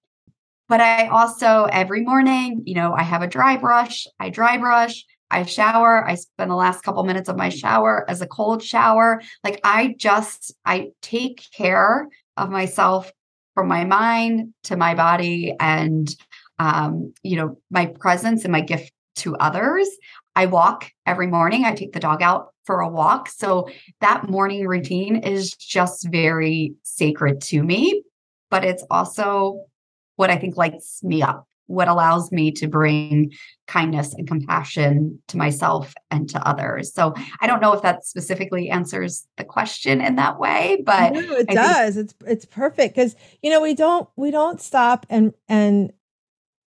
but I also every morning, you know, I have a dry brush, I dry brush, I shower. I spend the last couple minutes of my shower as a cold shower. Like I just I take care of myself from my mind to my body and um, you know, my presence and my gift to others. I walk every morning. I take the dog out for a walk. So that morning routine is just very sacred to me, but it's also what I think lights me up what allows me to bring kindness and compassion to myself and to others. So I don't know if that specifically answers the question in that way, but no, it I does. Think- it's it's perfect because you know we don't we don't stop and and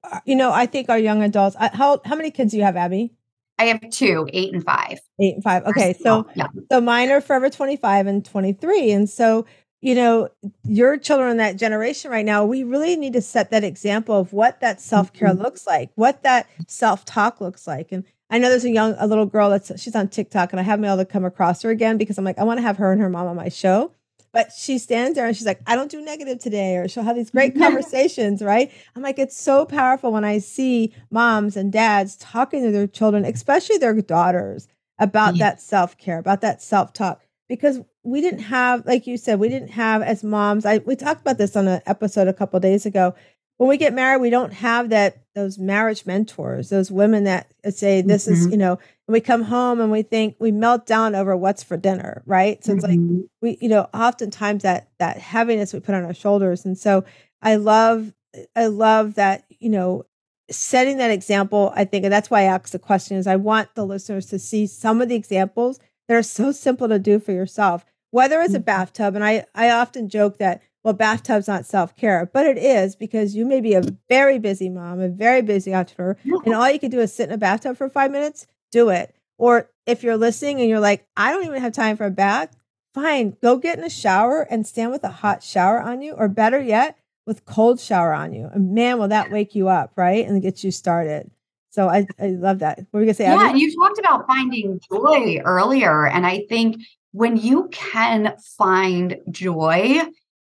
uh, you know I think our young adults. Uh, how how many kids do you have, Abbey? I have two, eight and five. Eight and five. Okay, so yeah. so mine are forever twenty five and twenty three, and so you know, your children in that generation right now, we really need to set that example of what that self care mm-hmm. looks like, what that self talk looks like. And I know there's a young, a little girl that's, she's on TikTok and I haven't been able to come across her again because I'm like, I want to have her and her mom on my show. But she stands there and she's like, I don't do negative today, or she'll have these great conversations, right? I'm like, it's so powerful when I see moms and dads talking to their children, especially their daughters, about yeah. that self care, about that self talk because we didn't have like you said we didn't have as moms i we talked about this on an episode a couple days ago when we get married we don't have that those marriage mentors those women that say this mm-hmm. is you know and we come home and we think we melt down over what's for dinner right so it's mm-hmm. like we you know oftentimes that that heaviness we put on our shoulders and so i love i love that you know setting that example i think and that's why i asked the question is i want the listeners to see some of the examples that are so simple to do for yourself, whether it's a mm-hmm. bathtub. And I, I often joke that, well, bathtub's not self care, but it is because you may be a very busy mom, a very busy entrepreneur, and all you can do is sit in a bathtub for five minutes, do it. Or if you're listening and you're like, I don't even have time for a bath, fine, go get in a shower and stand with a hot shower on you, or better yet, with cold shower on you. And man, will that wake you up, right? And get you started. So I, I love that. What were you gonna say? Yeah, and you talked about finding joy earlier. And I think when you can find joy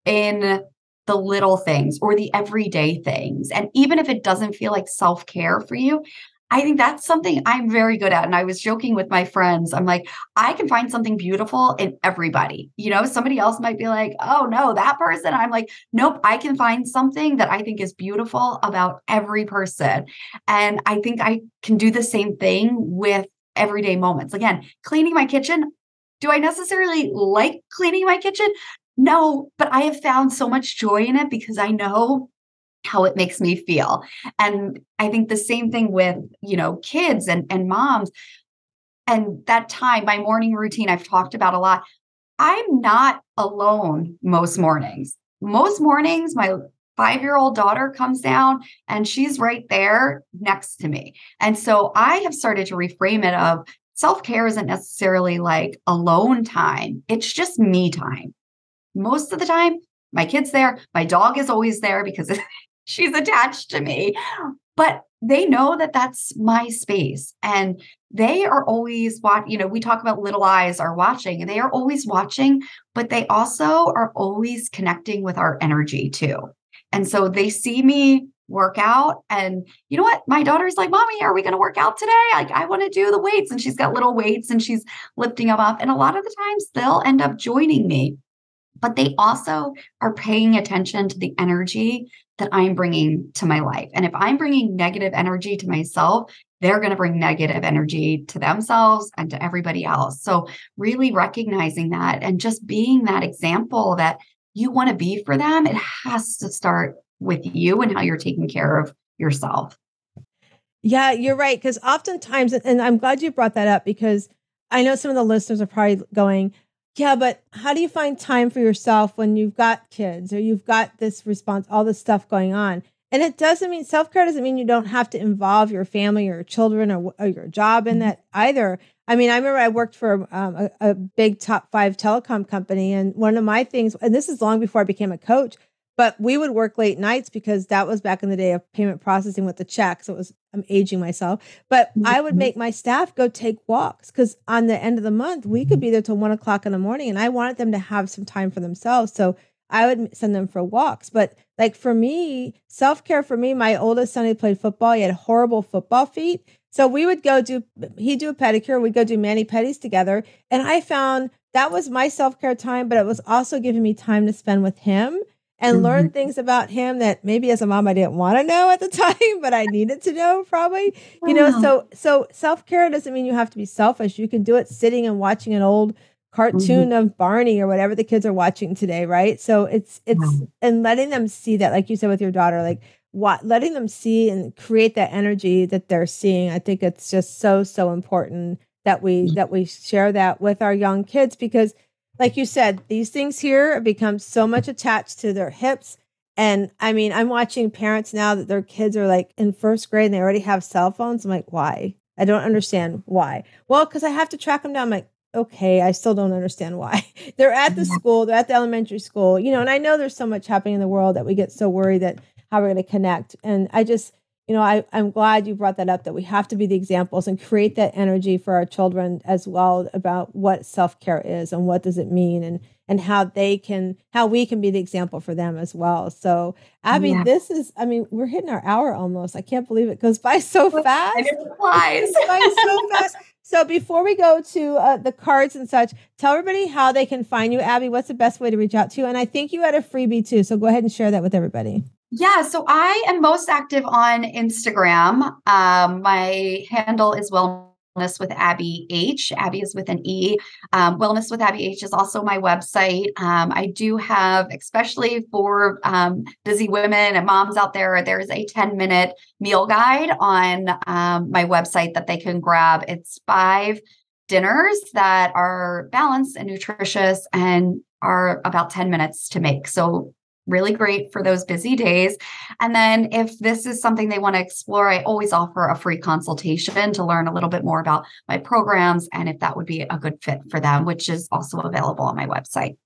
in the little things or the everyday things, and even if it doesn't feel like self care for you, I think that's something I'm very good at. And I was joking with my friends. I'm like, I can find something beautiful in everybody. You know, somebody else might be like, oh no, that person. I'm like, nope, I can find something that I think is beautiful about every person. And I think I can do the same thing with everyday moments. Again, cleaning my kitchen. Do I necessarily like cleaning my kitchen? No, but I have found so much joy in it because I know how it makes me feel. And I think the same thing with, you know, kids and, and moms. And that time, my morning routine, I've talked about a lot. I'm not alone most mornings. Most mornings, my five year old daughter comes down and she's right there next to me. And so I have started to reframe it of self care isn't necessarily like alone time, it's just me time. Most of the time, my kid's there, my dog is always there because she's attached to me. But they know that that's my space and they are always watch you know we talk about little eyes are watching they are always watching but they also are always connecting with our energy too and so they see me work out and you know what my daughter's like mommy are we going to work out today like i want to do the weights and she's got little weights and she's lifting them up and a lot of the times they'll end up joining me but they also are paying attention to the energy that I'm bringing to my life. And if I'm bringing negative energy to myself, they're going to bring negative energy to themselves and to everybody else. So, really recognizing that and just being that example that you want to be for them, it has to start with you and how you're taking care of yourself. Yeah, you're right. Because oftentimes, and I'm glad you brought that up because I know some of the listeners are probably going, yeah, but how do you find time for yourself when you've got kids or you've got this response, all this stuff going on? And it doesn't mean self care doesn't mean you don't have to involve your family or your children or, or your job in that either. I mean, I remember I worked for um, a, a big top five telecom company, and one of my things, and this is long before I became a coach, but we would work late nights because that was back in the day of payment processing with the check. So it was, I'm aging myself. But I would mm-hmm. make my staff go take walks because on the end of the month, we could be there till one o'clock in the morning. And I wanted them to have some time for themselves. So I would send them for walks. But like for me, self care for me, my oldest son, he played football. He had horrible football feet. So we would go do, he'd do a pedicure. We'd go do mani pedis together. And I found that was my self care time, but it was also giving me time to spend with him and mm-hmm. learn things about him that maybe as a mom I didn't want to know at the time, but I needed to know probably. Wow. You know, so so self-care doesn't mean you have to be selfish. You can do it sitting and watching an old cartoon mm-hmm. of Barney or whatever the kids are watching today, right? So it's it's wow. and letting them see that like you said with your daughter like what letting them see and create that energy that they're seeing. I think it's just so so important that we mm-hmm. that we share that with our young kids because like you said, these things here become so much attached to their hips. And I mean, I'm watching parents now that their kids are like in first grade and they already have cell phones. I'm like, why? I don't understand why. Well, because I have to track them down. I'm like, okay, I still don't understand why. they're at the mm-hmm. school, they're at the elementary school, you know, and I know there's so much happening in the world that we get so worried that how we're going to connect. And I just, you know, I, I'm glad you brought that up that we have to be the examples and create that energy for our children as well about what self-care is and what does it mean and and how they can how we can be the example for them as well. So Abbey, yeah. this is I mean, we're hitting our hour almost. I can't believe it goes by so fast. It flies. by so fast. So before we go to uh, the cards and such, tell everybody how they can find you, Abbey. What's the best way to reach out to you? And I think you had a freebie too. So go ahead and share that with everybody. Yeah, so I am most active on Instagram. Um, my handle is Wellness with Abbey H. Abbey is with an E. Um, Wellness with Abbey H is also my website. Um, I do have, especially for um, busy women and moms out there, there's a 10 minute meal guide on um, my website that they can grab. It's five dinners that are balanced and nutritious and are about 10 minutes to make. So really great for those busy days. And then if this is something they want to explore, I always offer a free consultation to learn a little bit more about my programs and if that would be a good fit for them, which is also available on my website.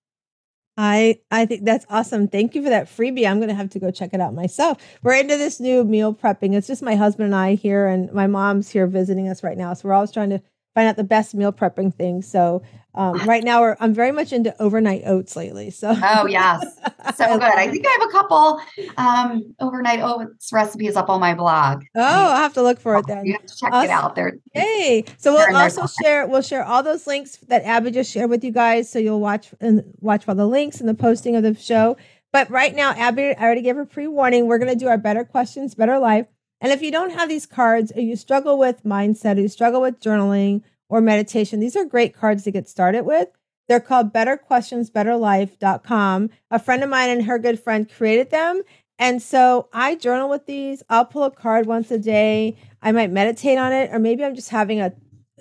I I think that's awesome. Thank you for that freebie. I'm going to have to go check it out myself. We're into this new meal prepping. It's just my husband and I here and my mom's here visiting us right now. So we're always trying to find out the best meal prepping things. So um, right now, I'm very much into overnight oats lately. So oh yes, so good. I think I have a couple um, overnight oats recipes up on my blog. Oh, I'll have to look for it then. You have to check awesome. it out there. Hey, so we'll also share we'll share all those links that Abbey just shared with you guys, so you'll watch and watch all the links and the posting of the show. But right now, Abbey, I already gave her pre warning. We're going to do our better questions, better life. And if you don't have these cards, or you struggle with mindset, or you struggle with journaling or meditation. These are great cards to get started with. They're called betterquestionsbetterlife.com. A friend of mine and her good friend created them. And so I journal with these. I'll pull a card once a day. I might meditate on it, or maybe I'm just having a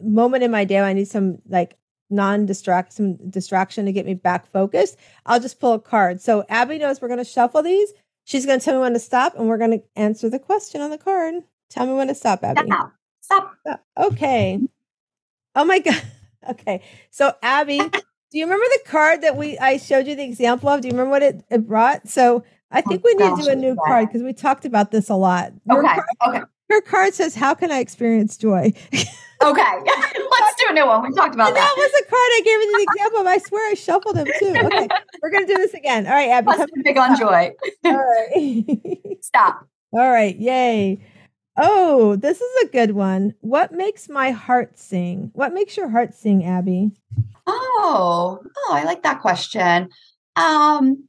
moment in my day where I need some like non-distract some distraction to get me back focused, I'll just pull a card. So Abbey knows we're going to shuffle these. She's going to tell me when to stop, and we're going to answer the question on the card. Tell me when to stop, Abbey. Stop. Stop. Okay. Oh my god. Okay. So Abbey, do you remember the card that we I showed you the example of? Do you remember what it, it brought? So I oh think oh, we need gosh, to do a new card because we talked about this a lot. Your okay. Card, okay. Her card says, "How can I experience joy?" okay, let's do a new one. We talked about that. That was a card I gave you the example of. I swear I shuffled them too. Okay, we're gonna do this again. All right, Abbey. Let's big on joy. All right. Stop. All right. Yay. Oh, this is a good one. What makes my heart sing? What makes your heart sing, Abbey? Oh, oh, I like that question. Um,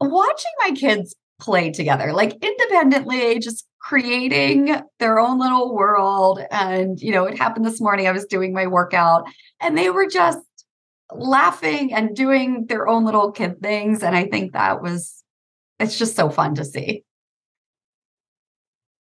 watching my kids play together, like independently, just creating their own little world. And, you know, it happened this morning. I was doing my workout and they were just laughing and doing their own little kid things. And I think that was, it's just so fun to see.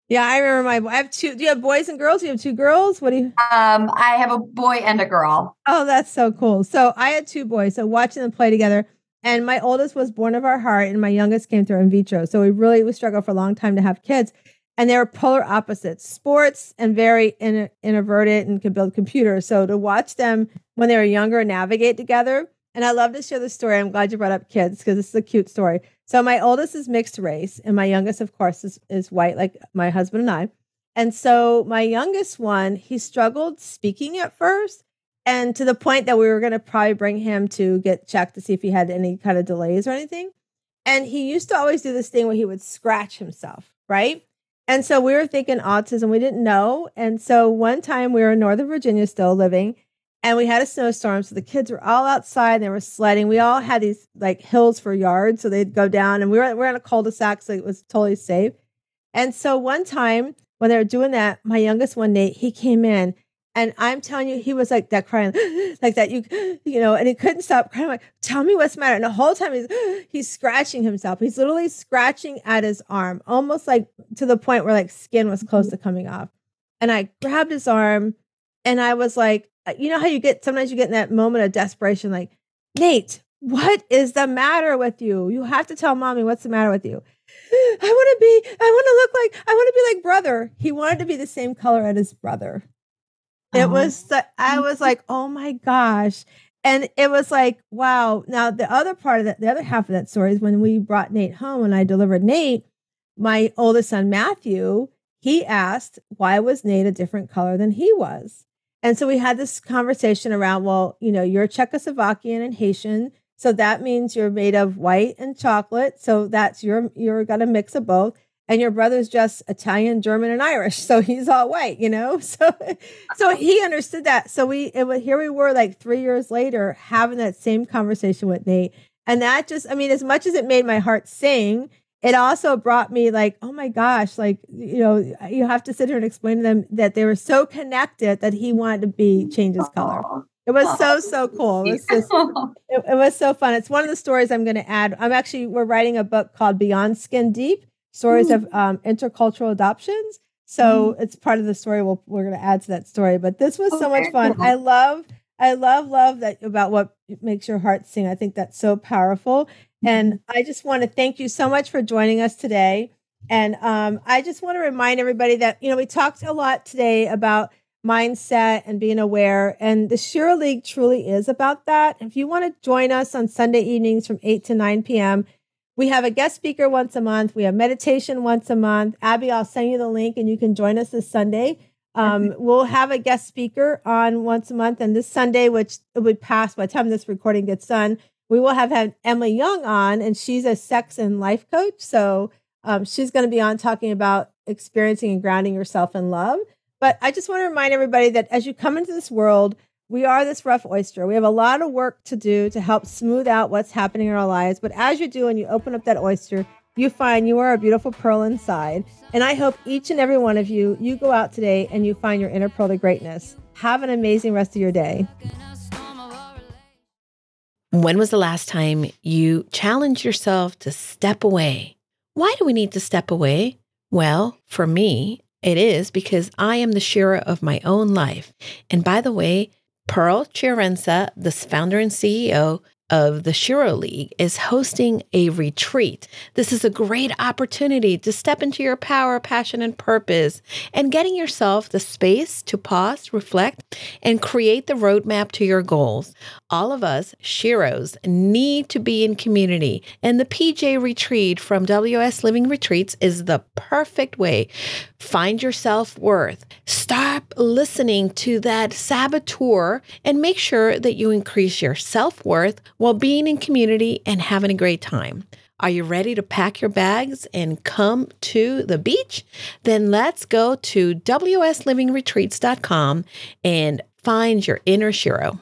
Yeah, I remember my. I have two. Do you have boys and girls? Do You have two girls. What do you? Um, I have a boy and a girl. Oh, that's so cool. So I had two boys. So watching them play together, and my oldest was born of our heart, and my youngest came through in vitro. So we really we struggled for a long time to have kids, and they were polar opposites: sports and very in, introverted and could build computers. So to watch them when they were younger navigate together, and I love to share the story. I'm glad you brought up kids because this is a cute story. So my oldest is mixed race, and my youngest, of course, is, is white, like my husband and I. And so my youngest one, he struggled speaking at first, and to the point that we were going to probably bring him to get checked to see if he had any kind of delays or anything. And he used to always do this thing where he would scratch himself, right? And so we were thinking autism, we didn't know. And so one time we were in Northern Virginia still living, and we had a snowstorm so the kids were all outside they were sledding we all had these like hills for yards so they'd go down and we were, we were in a cul-de-sac so it was totally safe and so one time when they were doing that my youngest one nate he came in and i'm telling you he was like that crying like that you you know and he couldn't stop crying like tell me what's the matter and the whole time he's he's scratching himself he's literally scratching at his arm almost like to the point where like skin was close to coming off and i grabbed his arm and i was like uh, you know how you get sometimes you get in that moment of desperation, like, Nate, what is the matter with you? You have to tell mommy what's the matter with you. I want to be, I want to look like, I want to be like brother. He wanted to be the same color as his brother. It oh. was, I was like, oh my gosh. And it was like, wow. Now, the other part of that, the other half of that story is when we brought Nate home and I delivered Nate, my oldest son, Matthew, he asked, why was Nate a different color than he was? And so we had this conversation around, well, you know, you're Czechoslovakian and Haitian. So that means you're made of white and chocolate. So that's you're you're going to mix of both. And your brother's just Italian, German, and Irish. So he's all white, you know? So so he understood that. So we it was here we were like three years later having that same conversation with Nate. And that just, I mean, as much as it made my heart sing, it also brought me like, oh my gosh, like, you know, you have to sit here and explain to them that they were so connected that he wanted to be change his color. It was so, so cool. It was just, it, it was so fun. It's one of the stories I'm going to add. I'm actually, we're writing a book called Beyond Skin Deep Stories mm. of um, Intercultural Adoptions. So mm. it's part of the story. We'll, we're going to add to that story. But this was so much fun. I love, I love, love that about what makes your heart sing. I think that's so powerful. And mm-hmm. I just want to thank you so much for joining us today. And um, I just want to remind everybody that, you know, we talked a lot today about mindset and being aware. And the Shero League truly is about that. If you want to join us on Sunday evenings from 8 to 9 p.m., we have a guest speaker once a month. We have meditation once a month. Abbey, I'll send you the link and you can join us this Sunday. Um, we'll have a guest speaker on once a month. And this Sunday, which it would pass by the time this recording gets done, we will have had Emily Young on, and she's a sex and life coach. So um, she's going to be on talking about experiencing and grounding yourself in love. But I just want to remind everybody that as you come into this world, we are this rough oyster. We have a lot of work to do to help smooth out what's happening in our lives. But as you do and you open up that oyster, you find you are a beautiful pearl inside. And I hope each and every one of you, you go out today and you find your inner pearl of greatness. Have an amazing rest of your day. When was the last time you challenged yourself to step away? Why do we need to step away? Well, for me, It is because I am the Shero of my own life. And by the way, Pearl Chiarenza, the founder and CEO of the Shero League is hosting a retreat. This is a great opportunity to step into your power, passion, and purpose and getting yourself the space to pause, reflect, and create the roadmap to your goals. All of us, Sheros, need to be in community, and the PJ retreat from WS Living Retreats is the perfect way. Find your self worth. Stop listening to that saboteur and make sure that you increase your self worth while being in community and having a great time. Are you ready to pack your bags and come to the beach? Then let's go to wslivingretreats.com and find your inner Shero.